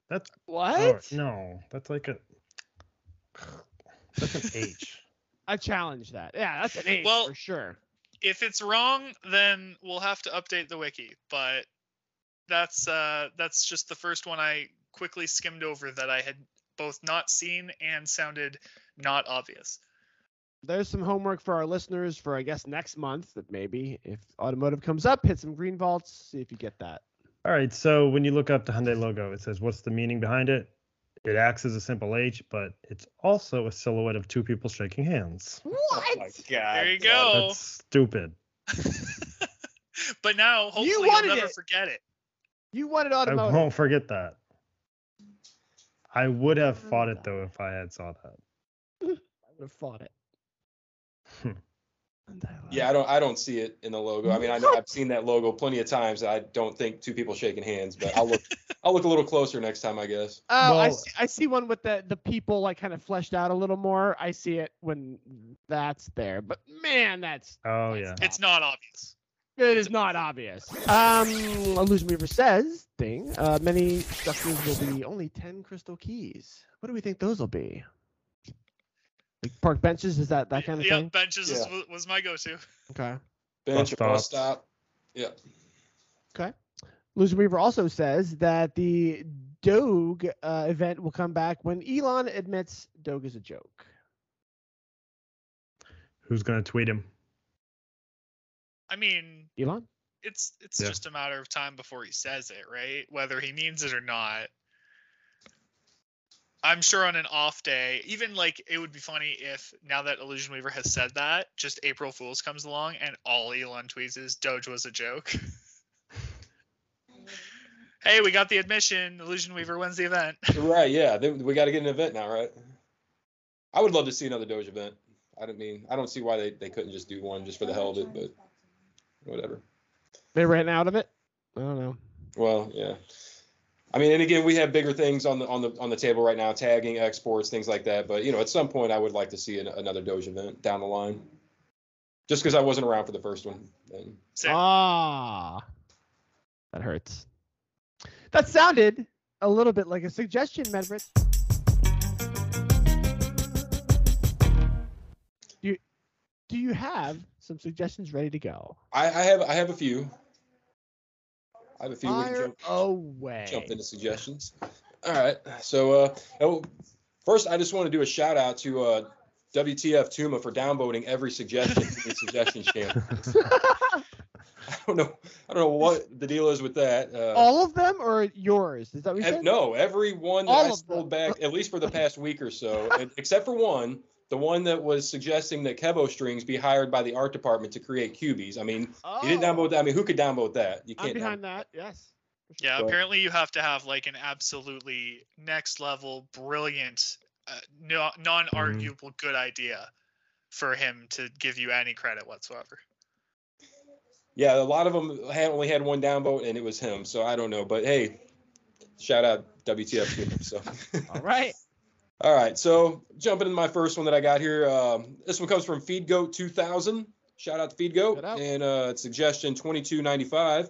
That's What? oh, no. That's like a. That's an H. I challenge that. Yeah, that's an H Well- for sure. If it's wrong, then we'll have to update the wiki. But that's uh that's just the first one I quickly skimmed over that I had both not seen and sounded not obvious. There's some homework for our listeners for I guess next month. That maybe if automotive comes up, hit some green vaults, see if you get that. All right. So when you look up the Hyundai logo, it says what's the meaning behind it? It acts as a simple H, but it's also a silhouette of two people shaking hands. Oh my What? god. There you go. That's stupid. but now hopefully You you'll never it. forget it. You wanted I won't forget that. I would have fought it though if I had saw that. I would have fought it. Hmm. Yeah, I don't I don't see it in the logo. I mean, I know I've seen that logo plenty of times. I don't think two people shaking hands, but I'll look I'll look a little closer next time, I guess. Oh, I, see, I see one with the the people like kind of fleshed out a little more. I see it when that's there, but man, that's Oh yeah. It's not obvious. it is not obvious. Um, Illusion Weaver says thing. Uh, many structures will be only ten crystal keys. What do we think those will be? Like park benches? Is that that kind of yeah, thing? benches Yeah. was my go-to. Okay. Bench Bus or bus stops. stop. Yeah. Okay. Illusion Weaver also says that the Doge uh, event will come back when Elon admits Doge is a joke. Who's gonna tweet him? I mean, Elon? it's it's Yeah. just a matter of time before he says it, right? Whether he means it or not. I'm sure on an off day, even like it would be funny if now that Illusion Weaver has said that, just April Fools comes along and all Elon tweets is Doge was a joke. hey, we got the admission. Illusion Weaver wins the event. Right, yeah. Then we got to get an event now, right? I would love to see another Doge event. I don't mean I don't see why they, they couldn't just do one just for the hell of it, but whatever. They ran out of it? I don't know. Well, yeah. I mean, and again, we have bigger things on the on the on the table right now, tagging, exports, things like that. But you know, at some point, I would like to see an, another Doge event down the line. Just because I wasn't around for the first one. And Ah, that hurts. That sounded a little bit like a suggestion, Medvrich. Do you, do you have some suggestions ready to go? I, I have I have a few. I have a few. We can Fire jump, away. jump into suggestions. All right. So uh, oh, first, I just want to do a shout out to uh, WTF Tuma for downvoting every suggestion to the suggestions channel. I don't know. I don't know what the deal is with that. Uh, All of them or yours? Is that what you ev- said? no, every one that All I of scrolled them. back, at least for the past week or so, and- except for one, the one that was suggesting that Kevo strings be hired by the art department to create cubies. I mean, Oh, you didn't downvote that. I mean, who could downvote that? You can't. I'm can't. behind downvote that. Yes. Yeah, But- apparently you have to have like an absolutely next level, brilliant, uh, no, non-arguable good idea for him to give you any credit whatsoever. Yeah, a lot of them had only had one downvote, and it was him. So I don't know, but hey, shout out WTF Tuma. So. All right. All right, so jumping into my first one that I got here. Um, this one comes from FeedGoat 2000. Shout out to FeedGoat. And uh, suggestion 2295.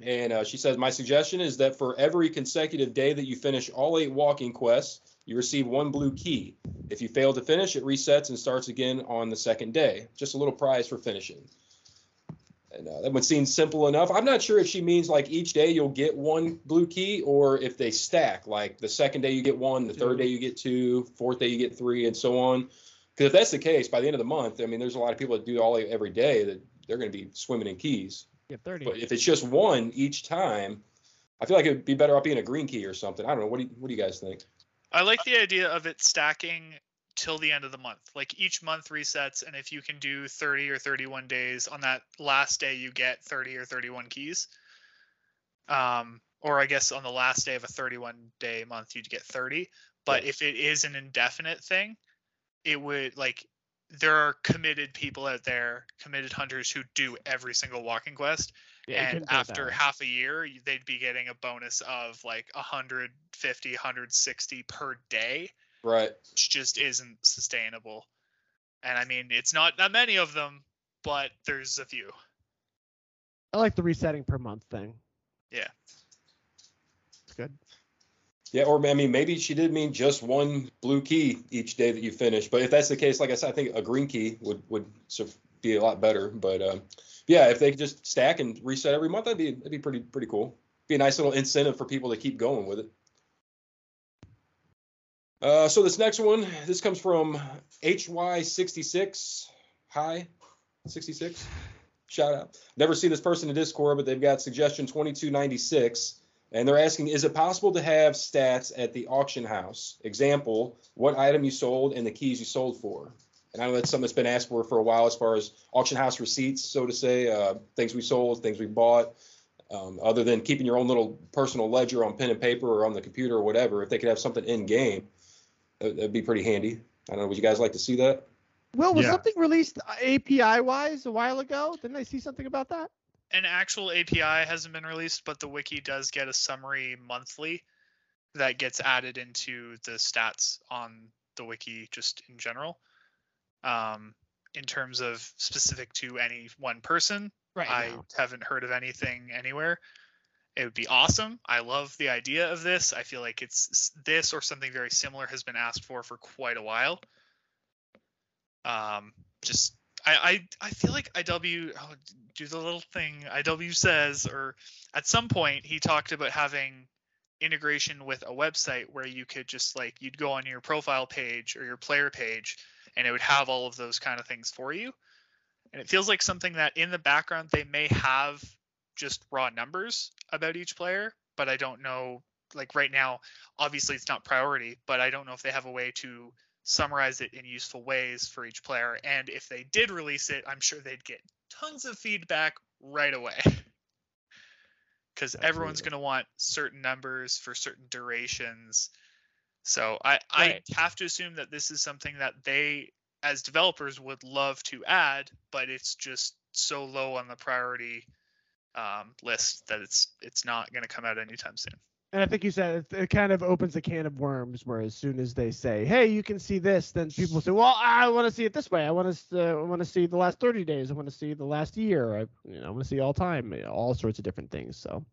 And uh, she says, My suggestion is that for every consecutive day that you finish all eight walking quests, you receive one blue key. If you fail to finish, it resets and starts again on the second day. Just a little prize for finishing. And uh, that would seem simple enough. I'm not sure if she means like each day you'll get one blue key or if they stack. Like the second day you get one, the third day you get two, fourth day you get three, and so on. Because if that's the case, by the end of the month, I mean, there's a lot of people that do all every day that they're going to be swimming in keys. Get 30. But if it's just one each time, I feel like it would be better off being a green key or something. I don't know. What do you, what do you guys think? I like the idea of it stacking till the end of the month. Like each month resets, and if you can do 30 or 31 days on that last day, you get 30 or 31 keys. Um, or I guess on the last day of a 31 day month, you'd get 30. But if it is an indefinite thing, it would like there are committed people out there, committed hunters who do every single walking quest. Yeah, and couldn't do it that after half a year, they'd be getting a bonus of like 150, 160 per day, Right. which just isn't sustainable. And I mean, it's not that many of them, but there's a few. I like the resetting per month thing. Yeah. It's good. Yeah, or I mean, maybe she did mean just one blue key each day that you finish. But if that's the case, like I said, I think a green key would would be a lot better. But um, yeah, if they could just stack and reset every month, that'd be that'd be pretty pretty cool. Be a nice little incentive for people to keep going with it. Uh, so this next one, this comes from HY66 Hi 66. Shout out. Never seen this person in Discord, but they've got suggestion 2296. And they're asking, is it possible to have stats at the auction house? Example, what item you sold and the keys you sold for. And I know that's something that's been asked for for a while as far as auction house receipts, so to say, uh, things we sold, things we bought. Um, other than keeping your own little personal ledger on pen and paper or on the computer or whatever, if they could have something in game, that'd be pretty handy. I don't know. Would you guys like to see that? Will, was Yeah. something released API wise a while ago? Didn't I see something about that? An actual API hasn't been released, but the wiki does get a summary monthly that gets added into the stats on the wiki just in general. Um, in terms of specific to any one person, Right. I now. haven't heard of anything anywhere. It would be awesome. I love the idea of this. I feel like it's this or something very similar has been asked for for quite a while. Um, just I I, I feel like IW oh, do the little thing IW says, or at some point he talked about having integration with a website where you could just like you'd go on your profile page or your player page and it would have all of those kind of things for you and it feels like something that in the background they may have just raw numbers about each player but i don't know like right now obviously it's not priority but i don't know if they have a way to summarize it in useful ways for each player. And if they did release it i'm sure they'd get tons of feedback right away. Because everyone's going to want certain numbers for certain durations. So i Right. i have to assume that this is something that they as developers would love to add, but it's just so low on the priority um, list that it's it's not going to come out anytime soon. And I think you said it, it kind of opens a can of worms where as soon as they say, "Hey, you can see this," then people say, "Well, I want to see it this way. I want to uh, I want to see the last 30 days. I want to see the last year. I you know I want to see all time, all sorts of different things." So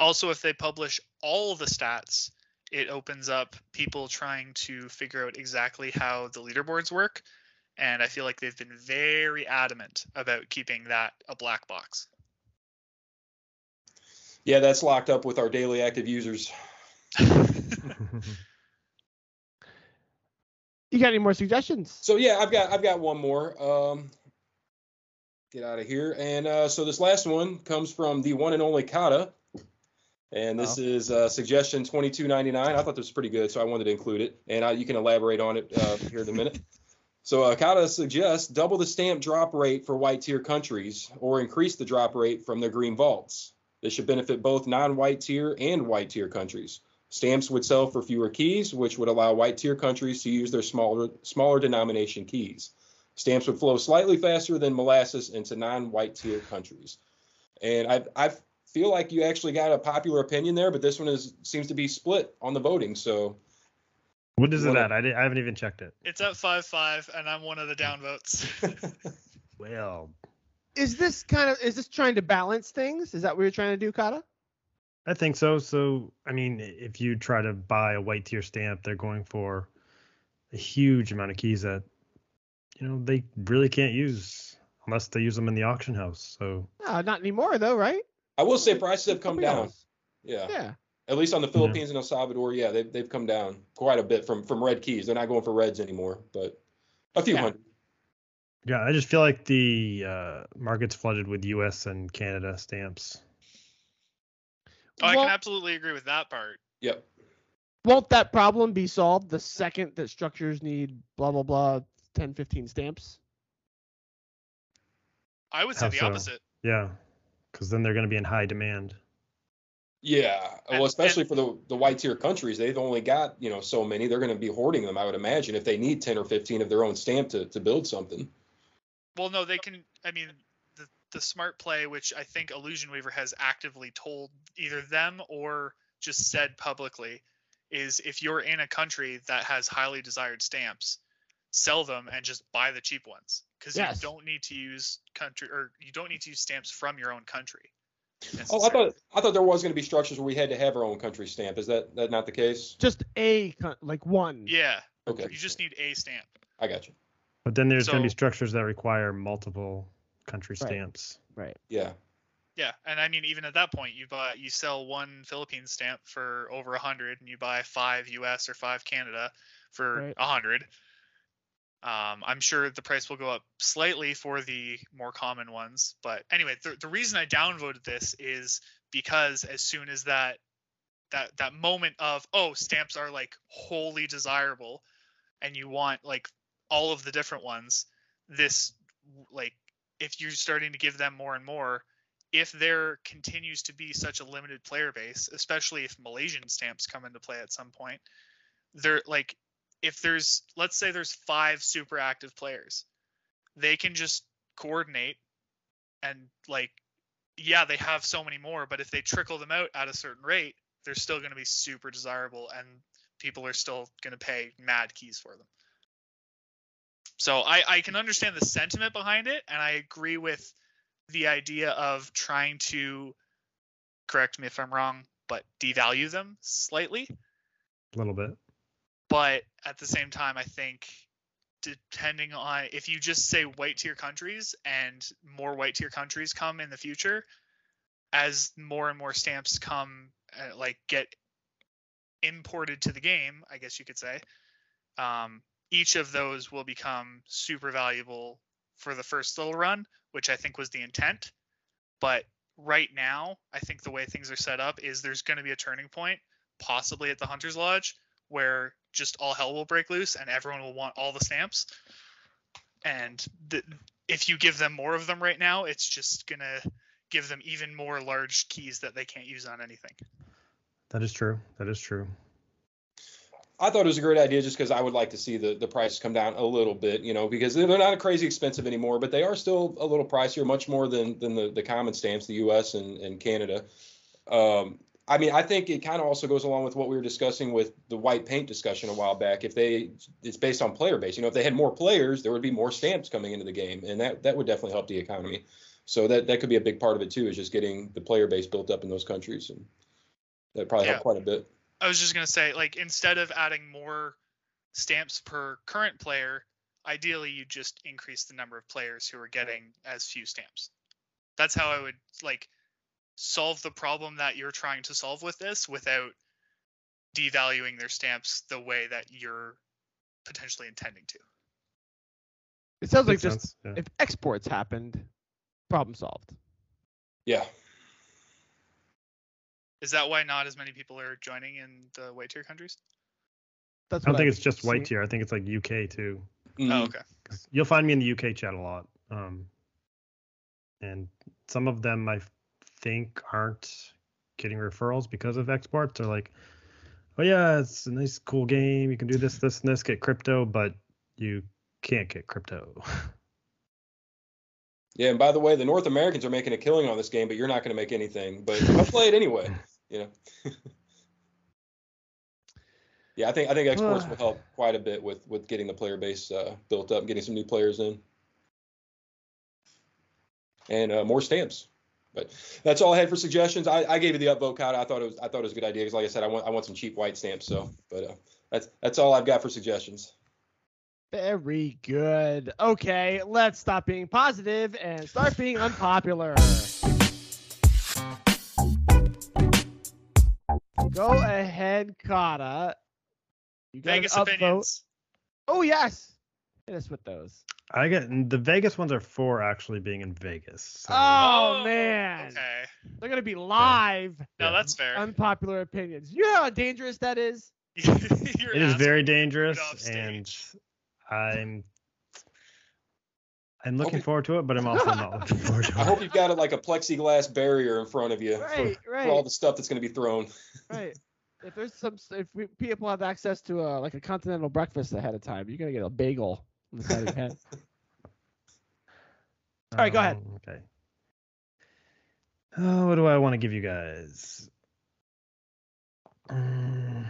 Also, if they publish all the stats, it opens up people trying to figure out exactly how the leaderboards work, and I feel like they've been very adamant about keeping that a black box. Yeah, that's locked up with our daily active users. you got any more suggestions? So yeah, I've got I've got one more. Um, get out of here. And uh, so this last one comes from the one and only Cata. And this Oh. is uh, suggestion 2299. I thought this was pretty good, so I wanted to include it. And I, you can elaborate on it uh, here in a minute. So uh, Cata suggests double the stamp drop rate for white tier countries or increase the drop rate from the green vaults. This should benefit both non-white tier and white tier countries. Stamps would sell for fewer keys, which would allow white tier countries to use their smaller smaller denomination keys. Stamps would flow slightly faster than molasses into non-white tier countries. And I I feel like you actually got a popular opinion there, but this one is seems to be split on the voting. So what is it Wanna- at? I, di- I haven't even checked it. It's at five five, and I'm one of the downvotes. Well, Is this kind of is this trying to balance things? Is that what you're trying to do, Cata? I think so. So, I mean, if you try to buy a white tier stamp, they're going for a huge amount of keys that, you know, they really can't use unless they use them in the auction house. So, No, not anymore though, right? I will say prices have come down. dollars. Yeah. Yeah. At least on the Philippines and El Salvador, yeah, they've they've come down quite a bit from from red keys. They're not going for reds anymore, but A few Yeah. hundred. Yeah, I just feel like the uh, market's flooded with U.S. and Canada stamps. Oh, I can absolutely agree with that part. Yep. Won't that problem be solved the second that structures need blah blah blah 10, 15 stamps? I would say How the so? opposite. Yeah, because then they're going to be in high demand. Yeah. And- Well, especially for the the white tier countries, they've only got you know so many. They're going to be hoarding them. I would imagine if they need ten or fifteen of their own stamp to to build something. Well, no, they can. I mean, the the smart play, which I think Illusion Weaver has actively told either them or just said publicly, is if you're in a country that has highly desired stamps, sell them and just buy the cheap ones because Yes. you don't need to use country or you don't need to use stamps from your own country. Oh, I thought I thought there was going to be structures where we had to have our own country stamp. Is that that not the case? Just a like one. Yeah, Okay. you just need a stamp. I got you. But then there's going to be structures that require multiple country Right. stamps. Right. Yeah. Yeah, and I mean, even at that point, you buy you sell one Philippine stamp for over a hundred, and you buy five U.S. or five Canada for Right. a hundred. Um, I'm sure the price will go up slightly for the more common ones, but anyway, the, the reason I downvoted this is because as soon as that that that moment of oh stamps are like wholly desirable, and you want like all of the different ones, this like if you're starting to give them more and more, if there continues to be such a limited player base, especially if Malaysian stamps come into play at some point, they're like if there's let's say there's five super active players, they can just coordinate and like yeah, they have so many more, but if they trickle them out at a certain rate, they're still going to be super desirable and people are still going to pay mad keys for them. So I, I can understand the sentiment behind it, and I agree with the idea of trying to correct me if I'm wrong, but devalue them slightly. A little bit. But at the same time, I think depending on if you just say white tier countries and more white tier countries come in the future, as more and more stamps come, uh, like get imported to the game, I guess you could say, um, each of those will become super valuable for the first little run, which I think was the intent. But right now, I think the way things are set up is there's going to be a turning point, possibly at the Hunter's Lodge, where just all hell will break loose and everyone will want all the stamps. And the, if you give them more of them right now, it's just going to give them even more large keys that they can't use on anything. That is true. That is true. I thought it was a great idea just because I would like to see the, the prices come down a little bit, you know, because they're not crazy expensive anymore, but they are still a little pricier, much more than than the, the common stamps, the US and, and Canada. Um, I mean, I think it kind of also goes along with what we were discussing with the white paint discussion a while back. If they, it's based on player base. You know, if they had more players, there would be more stamps coming into the game, and that that would definitely help the economy. So that that could be a big part of it too, is just getting the player base built up in those countries, and that probably Yeah. help quite a bit. I was just gonna say, like, instead of adding more stamps per current player, ideally you just increase the number of players who are getting as few stamps. That's how I would like solve the problem that you're trying to solve with this without devaluing their stamps the way that you're potentially intending to. It sounds like Makes just sense. Yeah. if exports happened, problem solved. Yeah. Is that why not as many people are joining in the white tier countries? That's I don't what think was it's just white seeing. tier. I think it's like UK too. Oh, Mhm. okay. 'Cause You'll find me in the UK chat a lot. Um, and some of them I think aren't getting referrals because of exports. They're like, oh yeah, it's a nice, cool game. You can do this, this, and this, get crypto, but you can't get crypto. Yeah, and by the way, the North Americans are making a killing on this game, but you're not going to make anything. But come play it anyway. You know. yeah, I think I think exports will help quite a bit with with getting the player base uh, built up, getting some new players in, and uh, more stamps. But that's all I had for suggestions. I, I gave you the upvote, Kyle. I thought it was I thought it was a good idea because, like I said, I want I want some cheap white stamps. So, but uh, that's that's all I've got for suggestions. Very good. Okay, let's stop being positive and start being unpopular. Go ahead, Cata. You got Vegas opinions. Oh yes. Hit us with those. I get the Vegas ones are for actually being in Vegas. so- Oh, oh man. Okay. They're gonna be live. No, Yeah. that's fair. Unpopular opinions. You know how dangerous that is. it is very to do it dangerous, and stage. I'm I'm looking Okay. forward to it, but I'm also not looking forward to it. I hope you've got like a plexiglass barrier in front of you Right, for, for all right, the stuff that's going to be thrown. right. If there's some, if we, people have access to a like a continental breakfast ahead of time, you're gonna get a bagel on the side of your head. All right, go ahead. Um, Okay. Oh, what do I want to give you guys? Um,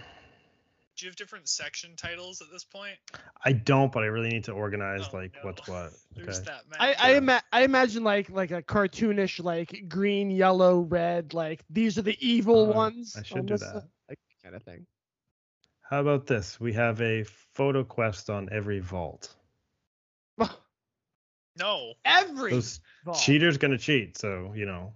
Do you have different section titles at this point? I don't, but I really need to organize Oh, like no. what's what. There's Okay. that I. I, ima- I imagine like like a cartoonish like green, yellow, red. Like these are the evil Uh, ones. I should do that. Like kind of thing. How about this? We have a photo quest on every vault. no, Every Those vault. cheaters gonna cheat, so you know.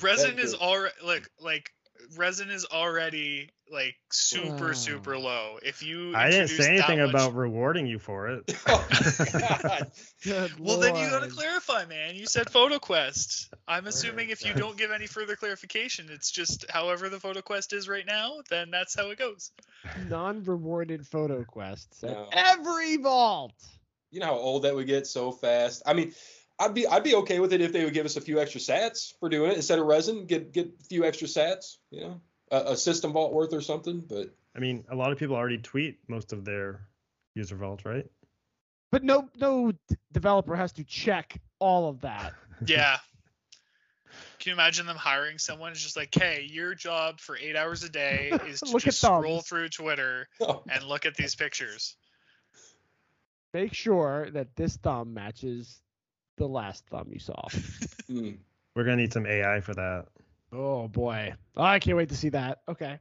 resin is it. already like like resin is already like super Wow. super low. If you I didn't say anything much- about rewarding you for it. oh, God. Good Well, then you gotta clarify, man. You said photo quest. I'm assuming if you don't give any further clarification, it's just however the photo quest is right now, then that's how it goes. non-rewarded photo quests at No. every vault. You know how old that would get so fast. I mean, I'd be I'd be okay with it if they would give us a few extra sats for doing it instead of resin. Get get a few extra sats. You know, a, a system vault worth or something. But I mean, a lot of people already tweet most of their user vault, right? But no no d- developer has to check all of that. Yeah. Can you imagine them hiring someone? It's just like, hey, your job for eight hours a day is to Look just scroll through Twitter oh, and look at these pictures. Make sure that this thumb matches the last thumb you saw. mm. We're gonna need some AI for that. oh boy. I can't wait to see that. Okay.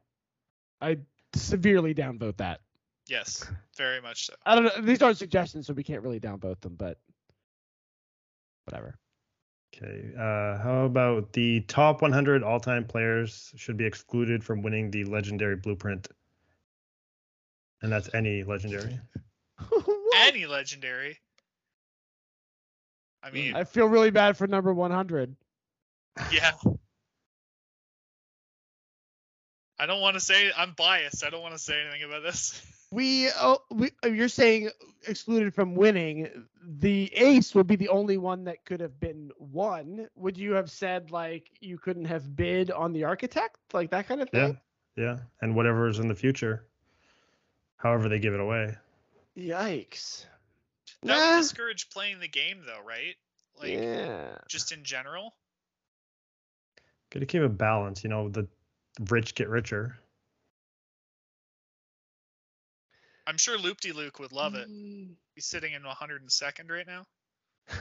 I severely downvote that. Yes, very much so. I don't know. These aren't suggestions, so we can't really downvote them, but whatever. Okay. Uh, how about the top 100 all-time players should be excluded from winning the legendary blueprint? And that's any legendary. Any legendary. I mean, I feel really bad for number 100. yeah. I don't want to say I'm biased. I don't want to say anything about this. We, oh, we, oh, you're saying excluded from winning. The ace would be the only one that could have been won. Would you have said like you couldn't have bid on the architect, like that kind of thing? Yeah. thing? Yeah. And whatever is in the future. However they give it away. Yikes. That Nah. would discourage playing the game, though, right? Like, yeah. just in general. Gotta keep a balance, you know, the rich get richer. I'm sure Loop De Luke would love it. Mm. He's sitting in 102nd right now. yeah,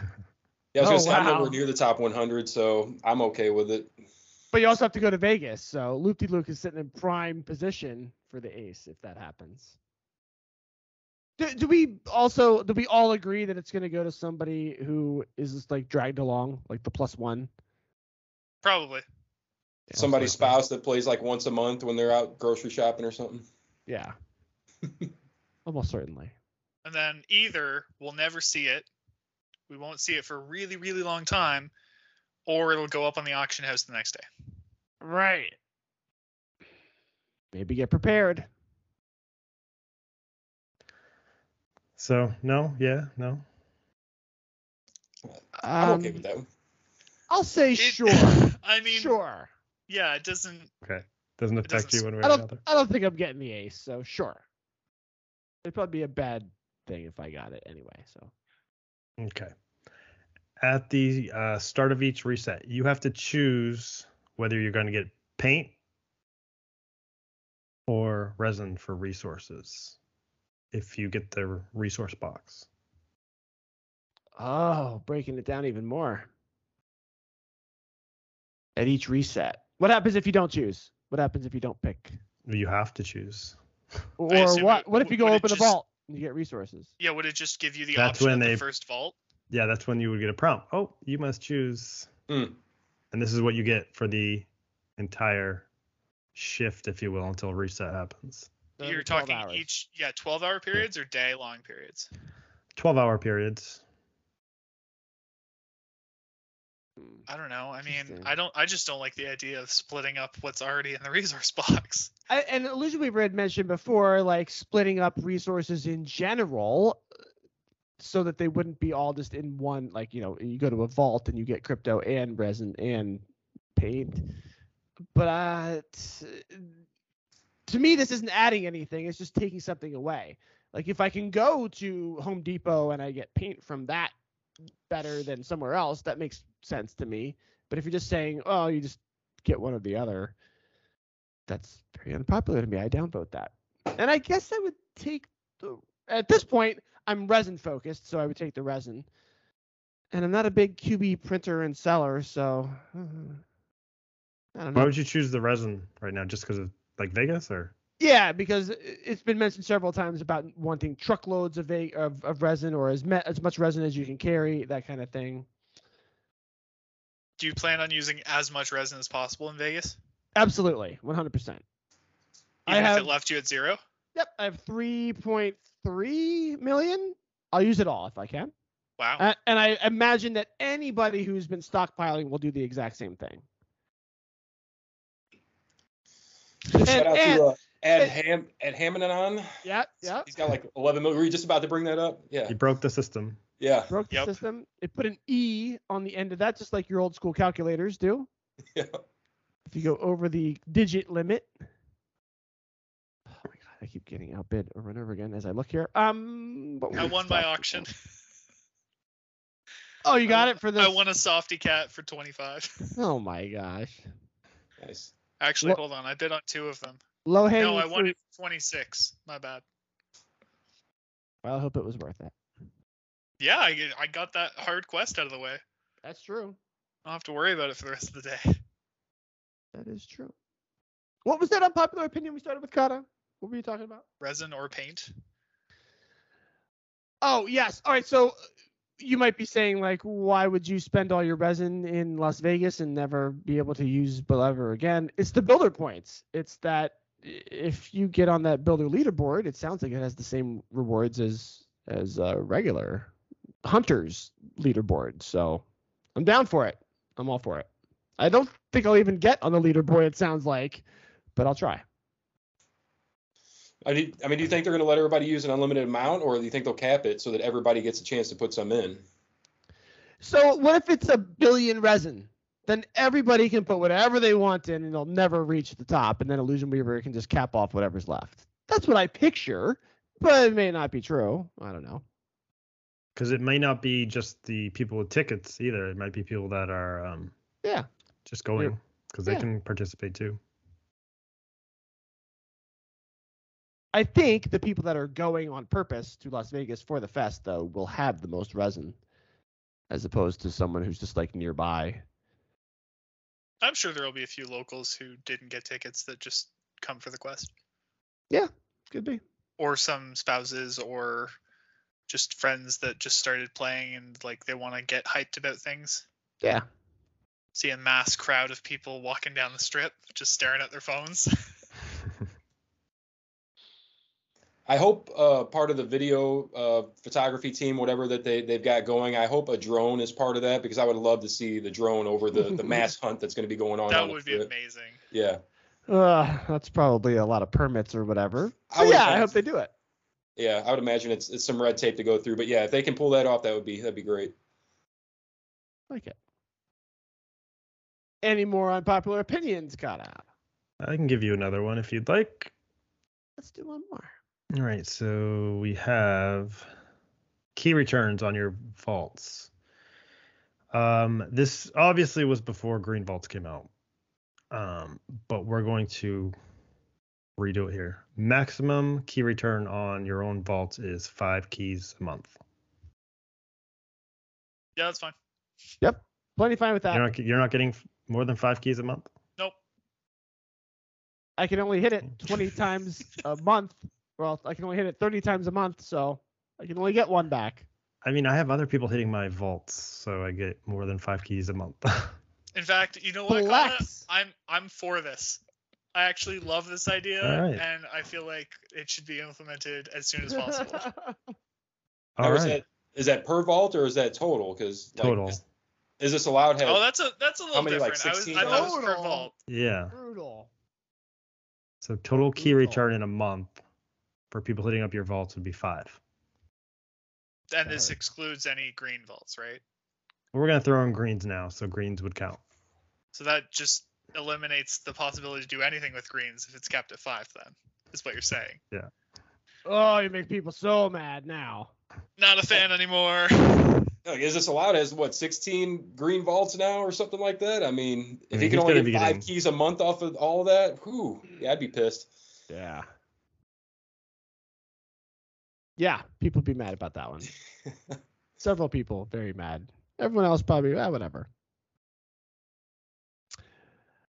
I was Oh, gonna say I'm nowhere near the top 100, so I'm okay with it. But you also have to go to Vegas, so Loop De Luke is sitting in prime position for the ace if that happens. Do, do we also do we all agree that it's going to go to somebody who is just like dragged along, like the plus one? Probably. Somebody's likely. spouse that plays like once a month when they're out grocery shopping or something. Yeah, almost certainly. And then either we'll never see it, we won't see it for a really, really long time, or it'll go up on the auction house the next day. Right. Maybe get prepared. So no, yeah, no. I'm okay Um, with that one. I'll say It- sure. I mean, sure. yeah, it doesn't. Okay. Doesn't affect doesn't you one way I or don't. another. I don't think I'm getting the ace, so sure. It'd probably be a bad thing if I got it anyway. So. Okay. At the uh, start of each reset, you have to choose whether you're going to get paint or resin for resources if you get the resource box. Oh, breaking it down even more. At each reset. What happens if you don't choose? What happens if you don't pick? You have to choose. Or what? it- What if you go open just- a vault and you get resources? Yeah, would it just give you the That's option when they- the first vault? Yeah, that's when you would get a prompt. Oh, you must choose. Hmm. And this is what you get for the entire shift, if you will, until reset happens. The- You're talking hours. each, yeah, 12 hour periods or day long periods. 12 hour periods. I don't know. I mean, I don't. I just don't like the idea of splitting up what's already in the resource box. I, and Illusion Weaver had mentioned before, like splitting up resources in general, uh, so that they wouldn't be all just in one. Like you know, you go to a vault and you get crypto and resin and paint. But uh, t- to me, this isn't adding anything. It's just taking something away. Like if I can go to Home Depot and I get paint from that better than somewhere else, that makes sense to me. But if you're just saying, oh, you just get one or the other, that's very unpopular to me. I downvote that. And I guess I would take the at this point I'm resin focused, so I would take the resin. And I'm not a big QB printer and seller, so uh, I don't Why would you choose the resin right now? Just because of like Vegas or? Yeah, because it's been mentioned several times about wanting truckloads of va- of, of resin or as me- as much resin as you can carry, that kind of thing. Do you plan on using as much resin as possible in Vegas? Absolutely, 100%. I Even have if it left you at zero? yep, I have 3.3 million. I'll use it all if I can. Wow. Uh, and I imagine that anybody who's been stockpiling will do the exact same thing. Shout out and- to uh, Ed and- Ham Ed Hammond. Yeah, yeah. He's got like 11 million. Were you just about to bring that up? Yeah, He broke the system. yeah, Broke the Yep. system. It put an E on the end of that, just like your old school calculators do. yeah. If you go over the digit limit. Oh my god, I keep getting outbid over and over again as I look here. Um, what I won my auction. Oh, you got it for this. I won a softy cat for 25. Oh my gosh. Nice. Actually, Lo- hold on. I bid on two of them. Low hanging No, I won fruit. it 26. My bad. Well, I hope it was worth it. Yeah, I, I got that hard quest out of the way. That's true. I don't have to worry about it for the rest of the day. That is true. What was that unpopular opinion we started with, Cata? What were you talking about? Resin or paint? Oh, yes. All right. So you might be saying, like, why would you spend all your resin in Las Vegas and never be able to use Believer again? It's the builder points. It's that if you get on that builder leaderboard, it sounds like it has the same rewards as as uh, regular hunters leaderboard. So I'm down for it. I'm all for it. I don't think I'll even get on the leaderboard. It sounds like, but I'll try. I, mean, I mean, do you think they're going to let everybody use an unlimited amount, or do you think they'll cap it so that everybody gets a chance to put some in? So what if it's a billion resin? Then everybody can put whatever they want in, and they'll never reach the top. And then Illusion Weaver can just cap off whatever's left. That's what I picture, but it may not be true. I don't know. Because it may not be just the people with tickets either. It might be people that are um, Yeah. just going because they Yeah. can participate too. I think the people that are going on purpose to Las Vegas for the fest, though, will have the most resin, as opposed to someone who's just like nearby. I'm sure there will be a few locals who didn't get tickets that just come for the quest, Yeah, Could be. or some spouses, or just friends that just started playing and like they want to get hyped about things. Yeah. See a mass crowd of people walking down the strip, just staring at their phones. I hope uh, part of the video uh, photography team, whatever that they, they've got going, I hope a drone is part of that because I would love to see the drone over the, the mass hunt that's going to be going on. on that the would be strip. amazing. Yeah. Uh, that's probably a lot of permits or whatever. I yeah, I hope they do it. Yeah, I would imagine it's it's some red tape to go through, but yeah, if they can pull that off, that would be that'd be great. Like it. Any more unpopular opinions, Cata? I can give you another one if you'd like. Let's do one more. All right, so we have key returns on your vaults. Um, this obviously was before Green Vaults came out, um, but we're going to redo it here. Maximum key return on your own vault is five keys a month. Yeah, that's fine. Yep, plenty fine with that. You're not you're not getting more than five keys a month. Nope. I can only hit it 20 times a month. Well, I can only hit it 30 times a month, so I can only get one back. I mean, I have other people hitting my vaults, so I get more than five keys a month. In fact, you know what? Cata? I'm I'm for this. I actually love this idea, All right. and I feel like it should be implemented as soon as possible. Now, All is that is that per vault or is that total? Because Total. is, is this allowed? to Have, oh, that's a that's a little many, like, different. I was 16 I thought it was per vault. Yeah. Brutal. So total key Brutal. return in a month for people hitting up your vaults would be five. And this Sorry. excludes any green vaults, right? We're gonna throw in greens now, so greens would count. So that just eliminates the possibility to do anything with greens if it's capped at five. Then is what you're saying. Yeah. Oh, you make people so mad now. Not a fan anymore. like, is this allowed as what 16 green vaults now or something like that? I mean, I if mean, he can only get five getting- keys a month off of all of that, whew, yeah, I'd be pissed. Yeah. Yeah, people be mad about that one. Several people very mad. Everyone else probably ah, whatever.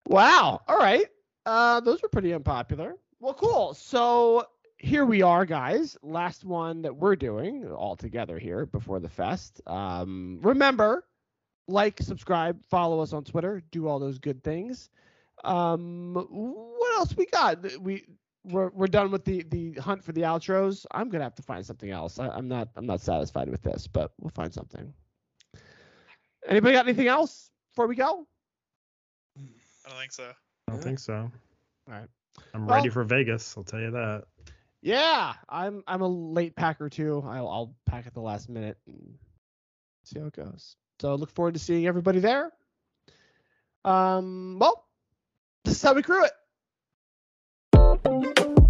Wow. All right. Uh, those were pretty unpopular. Well, cool. So here we are, guys. Last one that we're doing all together here before the fest. Um, remember, like, subscribe, follow us on Twitter, do all those good things. Um, what else we got? We we're we're done with the the hunt for the outros. I'm gonna have to find something else. I, I'm not I'm not satisfied with this, but we'll find something. Anybody got anything else before we go? I don't think so. I don't think so. All right. I'm Well- ready for Vegas. I'll tell you that. Yeah, I'm I'm a late packer too. I'll I'll pack at the last minute and see how it goes. So look forward to seeing everybody there. Um, well, this is how we crew it thank you